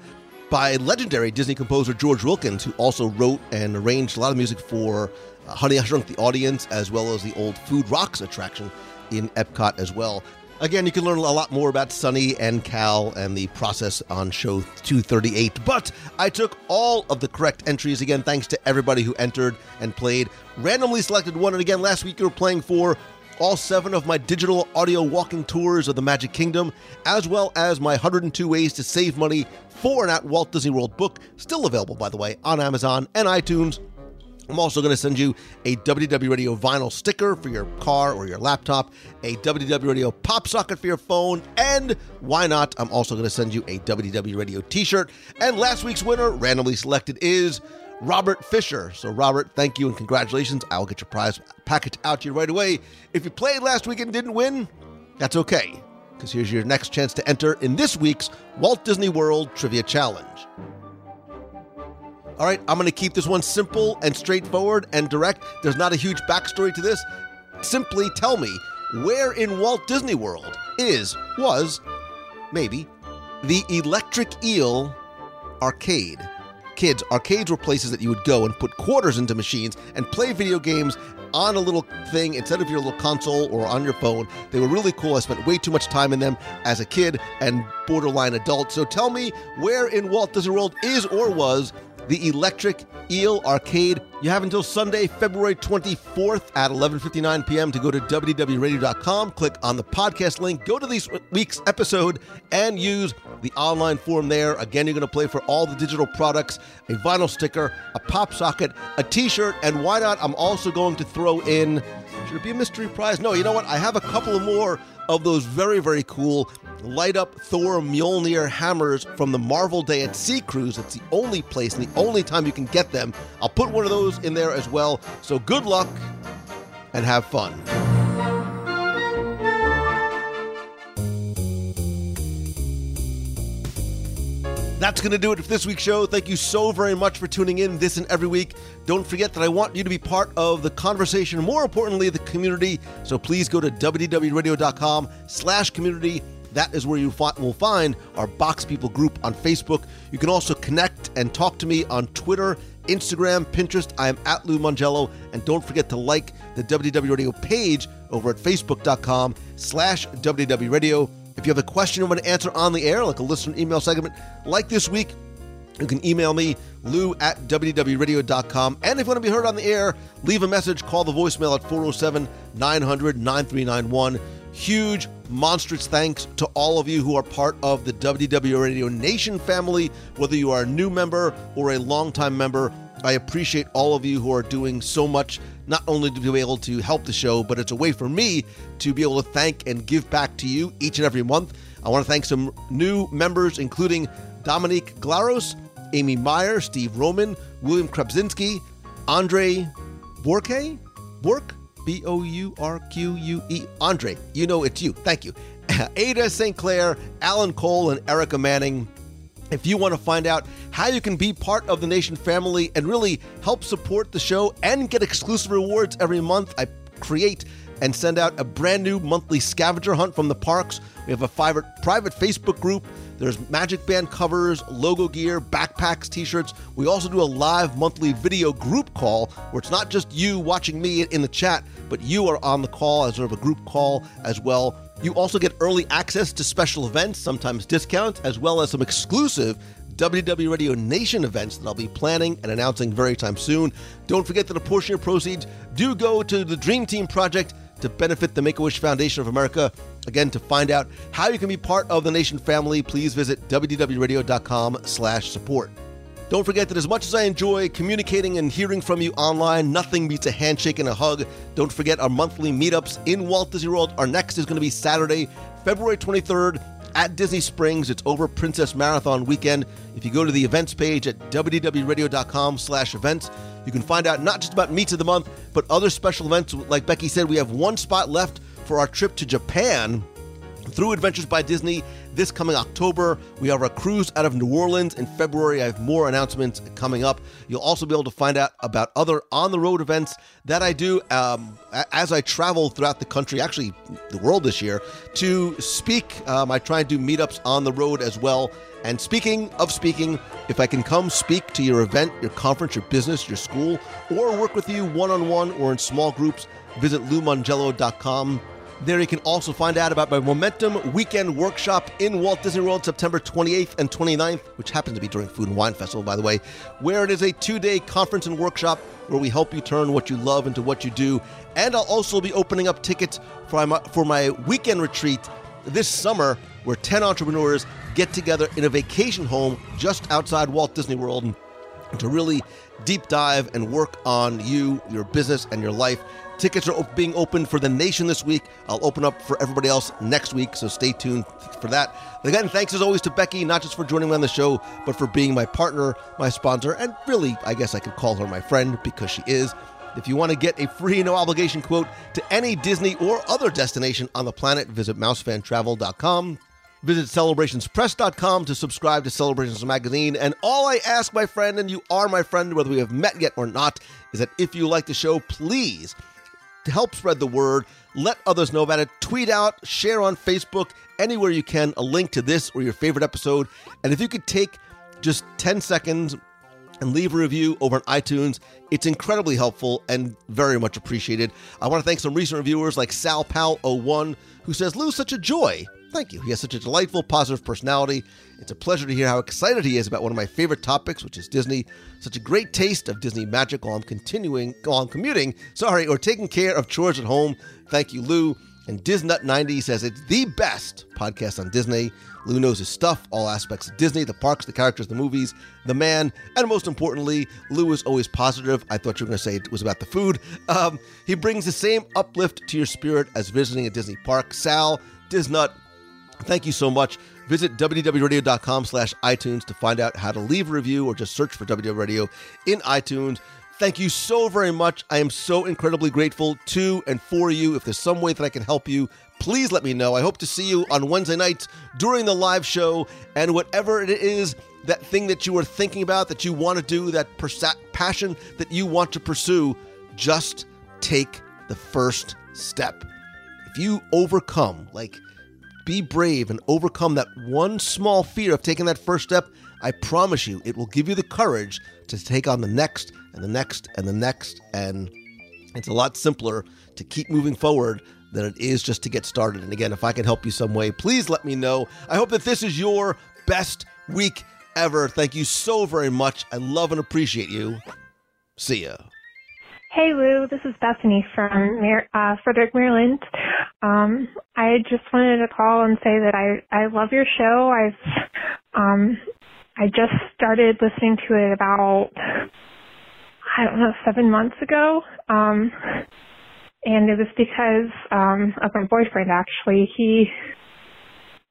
Speaker 8: by legendary Disney composer George Wilkins, who also wrote and arranged a lot of music for uh, Honey I Shrunk the Audience, as well as the old Food Rocks attraction in Epcot as well. Again, you can learn a lot more about Sonny and Kal and the process on show 238. But I took all of the correct entries again, thanks to everybody who entered and played. Randomly selected one, and again, last week you were playing for all seven of my digital audio walking tours of the Magic Kingdom, as well as my 102 ways to save money for an at Walt Disney World book, still available, by the way, on Amazon and iTunes. I'm also going to send you a WDW Radio vinyl sticker for your car or your laptop, a WDW Radio pop socket for your phone, and why not? I'm also going to send you a WDW Radio t shirt. And last week's winner, randomly selected, is Robert Fisher. So, Robert, thank you and congratulations. I'll get your prize package out to you right away. If you played last week and didn't win, that's okay, because here's your next chance to enter in this week's Walt Disney World Trivia Challenge. All right, I'm going to keep this one simple and straightforward and direct. There's not a huge backstory to this. Simply tell me where in Walt Disney World is, was, maybe, the Electric Eel arcade. Kids, arcades were places that you would go and put quarters into machines and play video games on a little thing instead of your little console or on your phone. They were really cool. I spent way too much time in them as a kid and borderline adult. So tell me where in Walt Disney World is or was the Electric Eel Arcade. You have until Sunday, February 24th at 11:59 p.m. to go to WDWRadio.com, click on the podcast link, go to this week's episode and use the online form there. Again, you're going to play for all the digital products, a vinyl sticker, a pop socket, a t-shirt, and why not? I'm also going to throw in should it be a mystery prize? No, you know what? I have a couple of more of those very, very cool light up Thor Mjolnir hammers from the Marvel Day at Sea Cruise. It's the only place and the only time you can get them. I'll put one of those in there as well. So good luck and have fun. That's going to do it for this week's show. Thank you so very much for tuning in this and every week. Don't forget that I want you to be part of the conversation, more importantly, the community. So please go to WDWRadio.com slash community. That is where you will find our Box People group on Facebook. You can also connect and talk to me on Twitter, Instagram, Pinterest. I am at Lou Mongello. And don't forget to like the WDW Radio page over at facebook.com slash WDW Radio. If you have a question you want to answer on the air, like a listener email segment like this week, you can email me, lou at WDWRadio.com. And if you want to be heard on the air, leave a message, call the voicemail at 407 900 9391. Huge, monstrous thanks to all of you who are part of the WDW Radio Nation family, whether you are a new member or a longtime member. I appreciate all of you who are doing so much, not only to be able to help the show, but it's a way for me to be able to thank and give back to you each and every month. I want to thank some new members, including Dominique Glaros, Amy Meyer, Steve Roman, William Krebzinski, Andre Bourque, Bork, B O U R Q U E, Andre. You know it's you. Thank you. Ada St. Clair, Alan Cole, and Erica Manning. If you want to find out how you can be part of the Nation family and really help support the show and get exclusive rewards every month, I create and send out a brand new monthly scavenger hunt from the parks. We have a private, Facebook group. There's Magic Band covers, logo gear, backpacks, t shirts. We also do a live monthly video group call where it's not just you watching me in the chat, but you are on the call as sort of a group call as well. You also get early access to special events, sometimes discounts, as well as some exclusive WDW Radio Nation events that I'll be planning and announcing very time soon. Don't forget that a portion of proceeds do go to the Dream Team Project to benefit the Make-A-Wish Foundation of America. Again, to find out how you can be part of the Nation family, please visit wdwradio.com slash support. Don't forget that as much as I enjoy communicating and hearing from you online, nothing beats a handshake and a hug. Don't forget our monthly meetups in Walt Disney World. Our next is going to be Saturday, February 23rd at Disney Springs. It's over Princess Marathon weekend. If you go to the events page at WDWRadio.com slash events, you can find out not just about Meets of the Month, but other special events. Like Becky said, we have one spot left for our trip to Japan through Adventures by Disney this coming October. We have a cruise out of New Orleans in February. I have more announcements coming up. You'll also be able to find out about other on the road events that I do um, as I travel throughout the country, actually, the world this year, to speak. Um, I try and do meetups on the road as well. And speaking of speaking, if I can come speak to your event, your conference, your business, your school, or work with you one on one or in small groups, visit LouMongello.com. There you can also find out about my Momentum Weekend Workshop in Walt Disney World September 28th and 29th, which happens to be during Food and Wine Festival, by the way, where it is a two day conference and workshop where we help you turn what you love into what you do. And I'll also be opening up tickets for my, for my weekend retreat this summer where 10 entrepreneurs get together in a vacation home just outside Walt Disney World to really deep dive and work on you, your business, and your life. Tickets are being opened for the nation this week. I'll open up for everybody else next week, so stay tuned for that. Again, thanks as always to Becky, not just for joining me on the show, but for being my partner, my sponsor, and really, I guess I could call her my friend because she is. If you want to get a free, no obligation quote to any Disney or other destination on the planet, visit mousefantravel.com. Visit celebrationspress.com to subscribe to Celebrations Magazine. And all I ask, my friend, and you are my friend, whether we have met yet or not, is that if you like the show, please, help spread the word, let others know about it. Tweet out, share on Facebook, anywhere you can, a link to this or your favorite episode. And if you could take just 10 seconds and leave a review over on iTunes. It's incredibly helpful and very much appreciated. I want to thank some recent reviewers like Sal Pal01, who says, Lou, such a joy. Thank you. He has such a delightful, positive personality. It's a pleasure to hear how excited he is about one of my favorite topics, which is Disney. Such a great taste of Disney magic while I'm continuing, while I'm commuting, sorry, or taking care of chores at home. Thank you, Lou. And Disnut90 says it's the best podcast on Disney. Lou knows his stuff, all aspects of Disney, the parks, the characters, the movies, the man, and most importantly, Lou is always positive. I thought you were going to say it was about the food. Um, he brings the same uplift to your spirit as visiting a Disney park. Sal, Disnut, thank you so much. Visit WDWRadio.com slash iTunes to find out how to leave a review or just search for WDW Radio in iTunes. Thank you so very much. I am so incredibly grateful to and for you. If there's some way that I can help you, please let me know. I hope to see you on Wednesday nights during the live show. And whatever it is, that thing that you are thinking about, that you want to do, that passion that you want to pursue, just take the first step. If you overcome, like, be brave and overcome that one small fear of taking that first step, I promise you it will give you the courage to take on the next and the next and the next. And it's a lot simpler to keep moving forward than it is just to get started. And again, if I can help you some way, please let me know. I hope that this is your best week ever. Thank you so very much. I love and appreciate you. See ya.
Speaker 2: Hey Lou, this is Bethany from Mar- uh, Frederick, Maryland. Um, I just wanted to call and say that I I love your show. I've um, I just started listening to it about I don't know seven months ago, um, and it was because um, of my boyfriend. Actually, he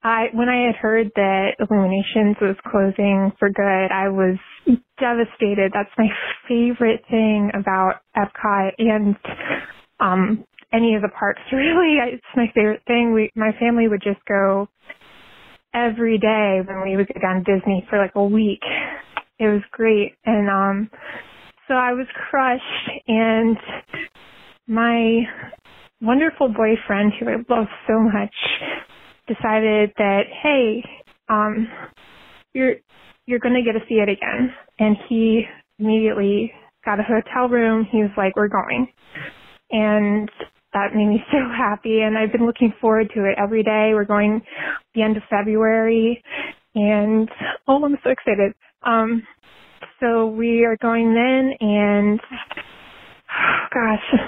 Speaker 2: I when I had heard that Illuminations was closing for good, I was devastated. That's my favorite thing about Epcot and um any of the parks really. It's my favorite thing. We my family would just go every day when we would go down Disney for like a week. It was great. And um so I was crushed and my wonderful boyfriend who I love so much decided that hey, um you're you're gonna get to see it again and he immediately got a hotel room. He was like, We're going and that made me so happy and I've been looking forward to it every day. We're going the end of February and oh I'm so excited. Um so we are going then and gosh.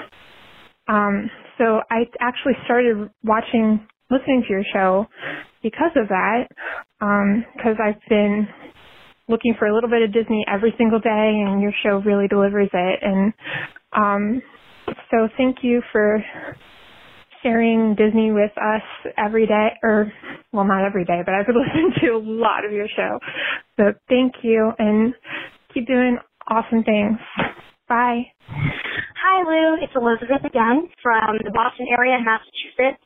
Speaker 2: Um so I actually started watching listening to your show because of that. Um because I've been looking for a little bit of Disney every single day and your show really delivers it and um so thank you for sharing Disney with us every day, or well, not every day, but I've been listening to a lot of your show. So thank you and keep doing awesome things. Bye.
Speaker 10: Hi, Lou. It's Elizabeth again from the Boston area Massachusetts,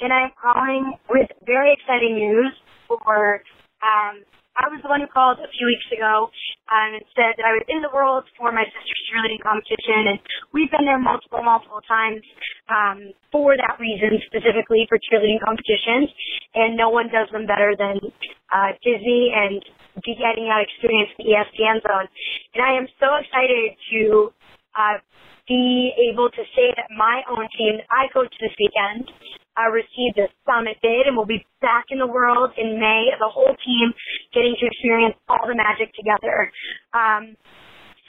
Speaker 10: and I'm calling with very exciting news for um, I was the one who called a few weeks ago um, and said that I was in the world for my sister's cheerleading competition, and we've been there multiple, multiple times um, for that reason, specifically for cheerleading competitions. And no one does them better than uh, Disney and getting that experience the ESPN zone. And I am so excited to uh, be able to say that my own team that I coach this weekend uh, received a summit bid and we'll be back in the world in May, the whole team getting to experience all the magic together. Um,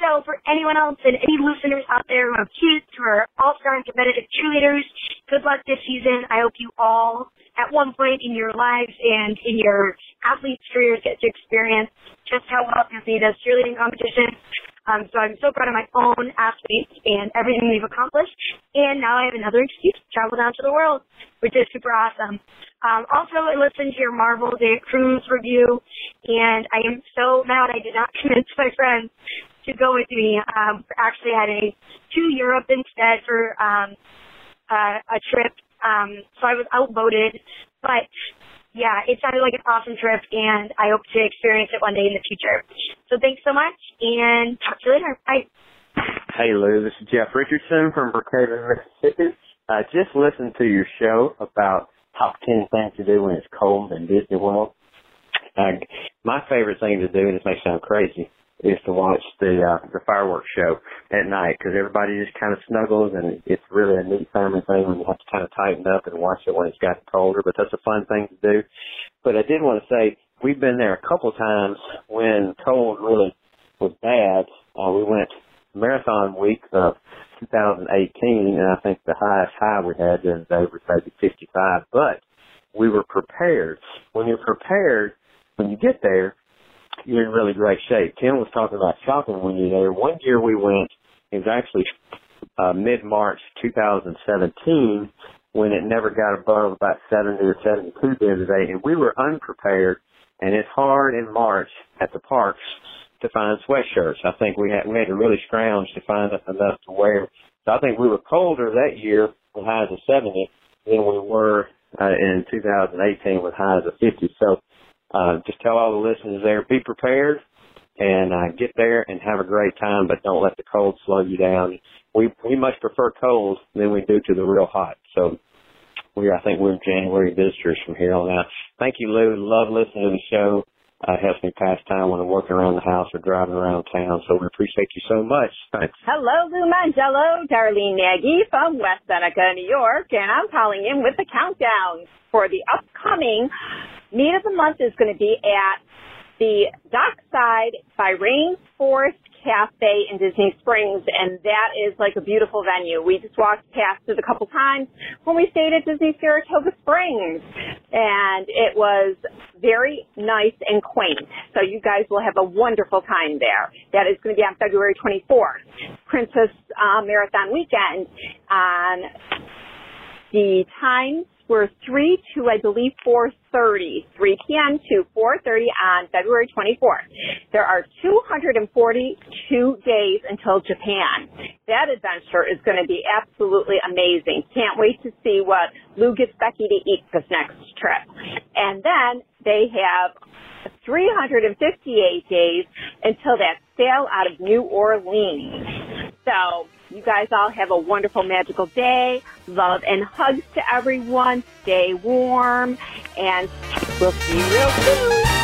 Speaker 10: so for anyone else and any listeners out there who have kids who are all-star and competitive cheerleaders, good luck this season. I hope you all at one point in your lives and in your athletes' careers get to experience just how well Disney does cheerleading competition. Um, so I'm so proud of my own athletes and everything we've accomplished. And now I have another excuse to travel down to the world, which is super awesome. Um, also, I listened to your Marvel Day Cruise review, and I am so mad I did not convince my friends to go with me. Um, actually heading to Europe instead for um, uh, a trip. Um, so I was outvoted, but yeah, it sounded like an awesome trip, and I hope to experience it one day in the future. So thanks so much, and talk to you later. Bye.
Speaker 11: Hey Lou, this is Jeff Richardson from Brookhaven, Mississippi. I just listened to your show about top 10 things to do when it's cold in Disney World. Uh, my favorite thing to do, and this may sound crazy, is to watch the uh, the fireworks show at night because everybody just kind of snuggles and it's really a neat family thing when you have to kind of tighten up and watch it when it's gotten colder. But that's a fun thing to do. But I did want to say we've been there a couple times when cold really was bad. Uh, we went marathon week of 2018, and I think the highest high we had during the day maybe 55. But we were prepared. When you're prepared, when you get there, you're in really great shape. Tim was talking about shopping when you're there. One year we went, it was actually uh, mid-March 2017 when it never got above about 70 or 72 the other day, and we were unprepared. And it's hard in March at the parks to find sweatshirts. I think we had we had to really scrounge to find enough to wear. So I think we were colder that year with highs of 70 than we were uh, in 2018 with highs of 50. So uh, just tell all the listeners there, be prepared and uh, get there and have a great time, but don't let the cold slow you down. We we much prefer cold than we do to the real hot. So we I think we're January visitors from here on out. Thank you, Lou. Love listening to the show. Uh, helps me pass time when I'm working around the house or driving around town. So we appreciate you so much. Thanks.
Speaker 12: Hello, Lou Mongello, Darlene Nagy from West Seneca, New York, and I'm calling in with the countdown for the upcoming meet of the month is going to be at the Dockside by Rainforest Cafe in Disney Springs, and that is like a beautiful venue. We just walked past it a couple times when we stayed at Disney Saratoga Springs, and it was very nice and quaint. So you guys will have a wonderful time there. That is going to be on February 24th, Princess uh, Marathon Weekend on the times were 3 to, I believe, 4.30, 3 p.m. to 4.30 on February 24th. There are 242 days until Japan. That adventure is going to be absolutely amazing. Can't wait to see what Lou gets Becky to eat this next trip. And then they have 358 days until that sail out of New Orleans. So you guys all have a wonderful, magical day. Love and hugs to everyone. Stay warm, and we'll see you real soon.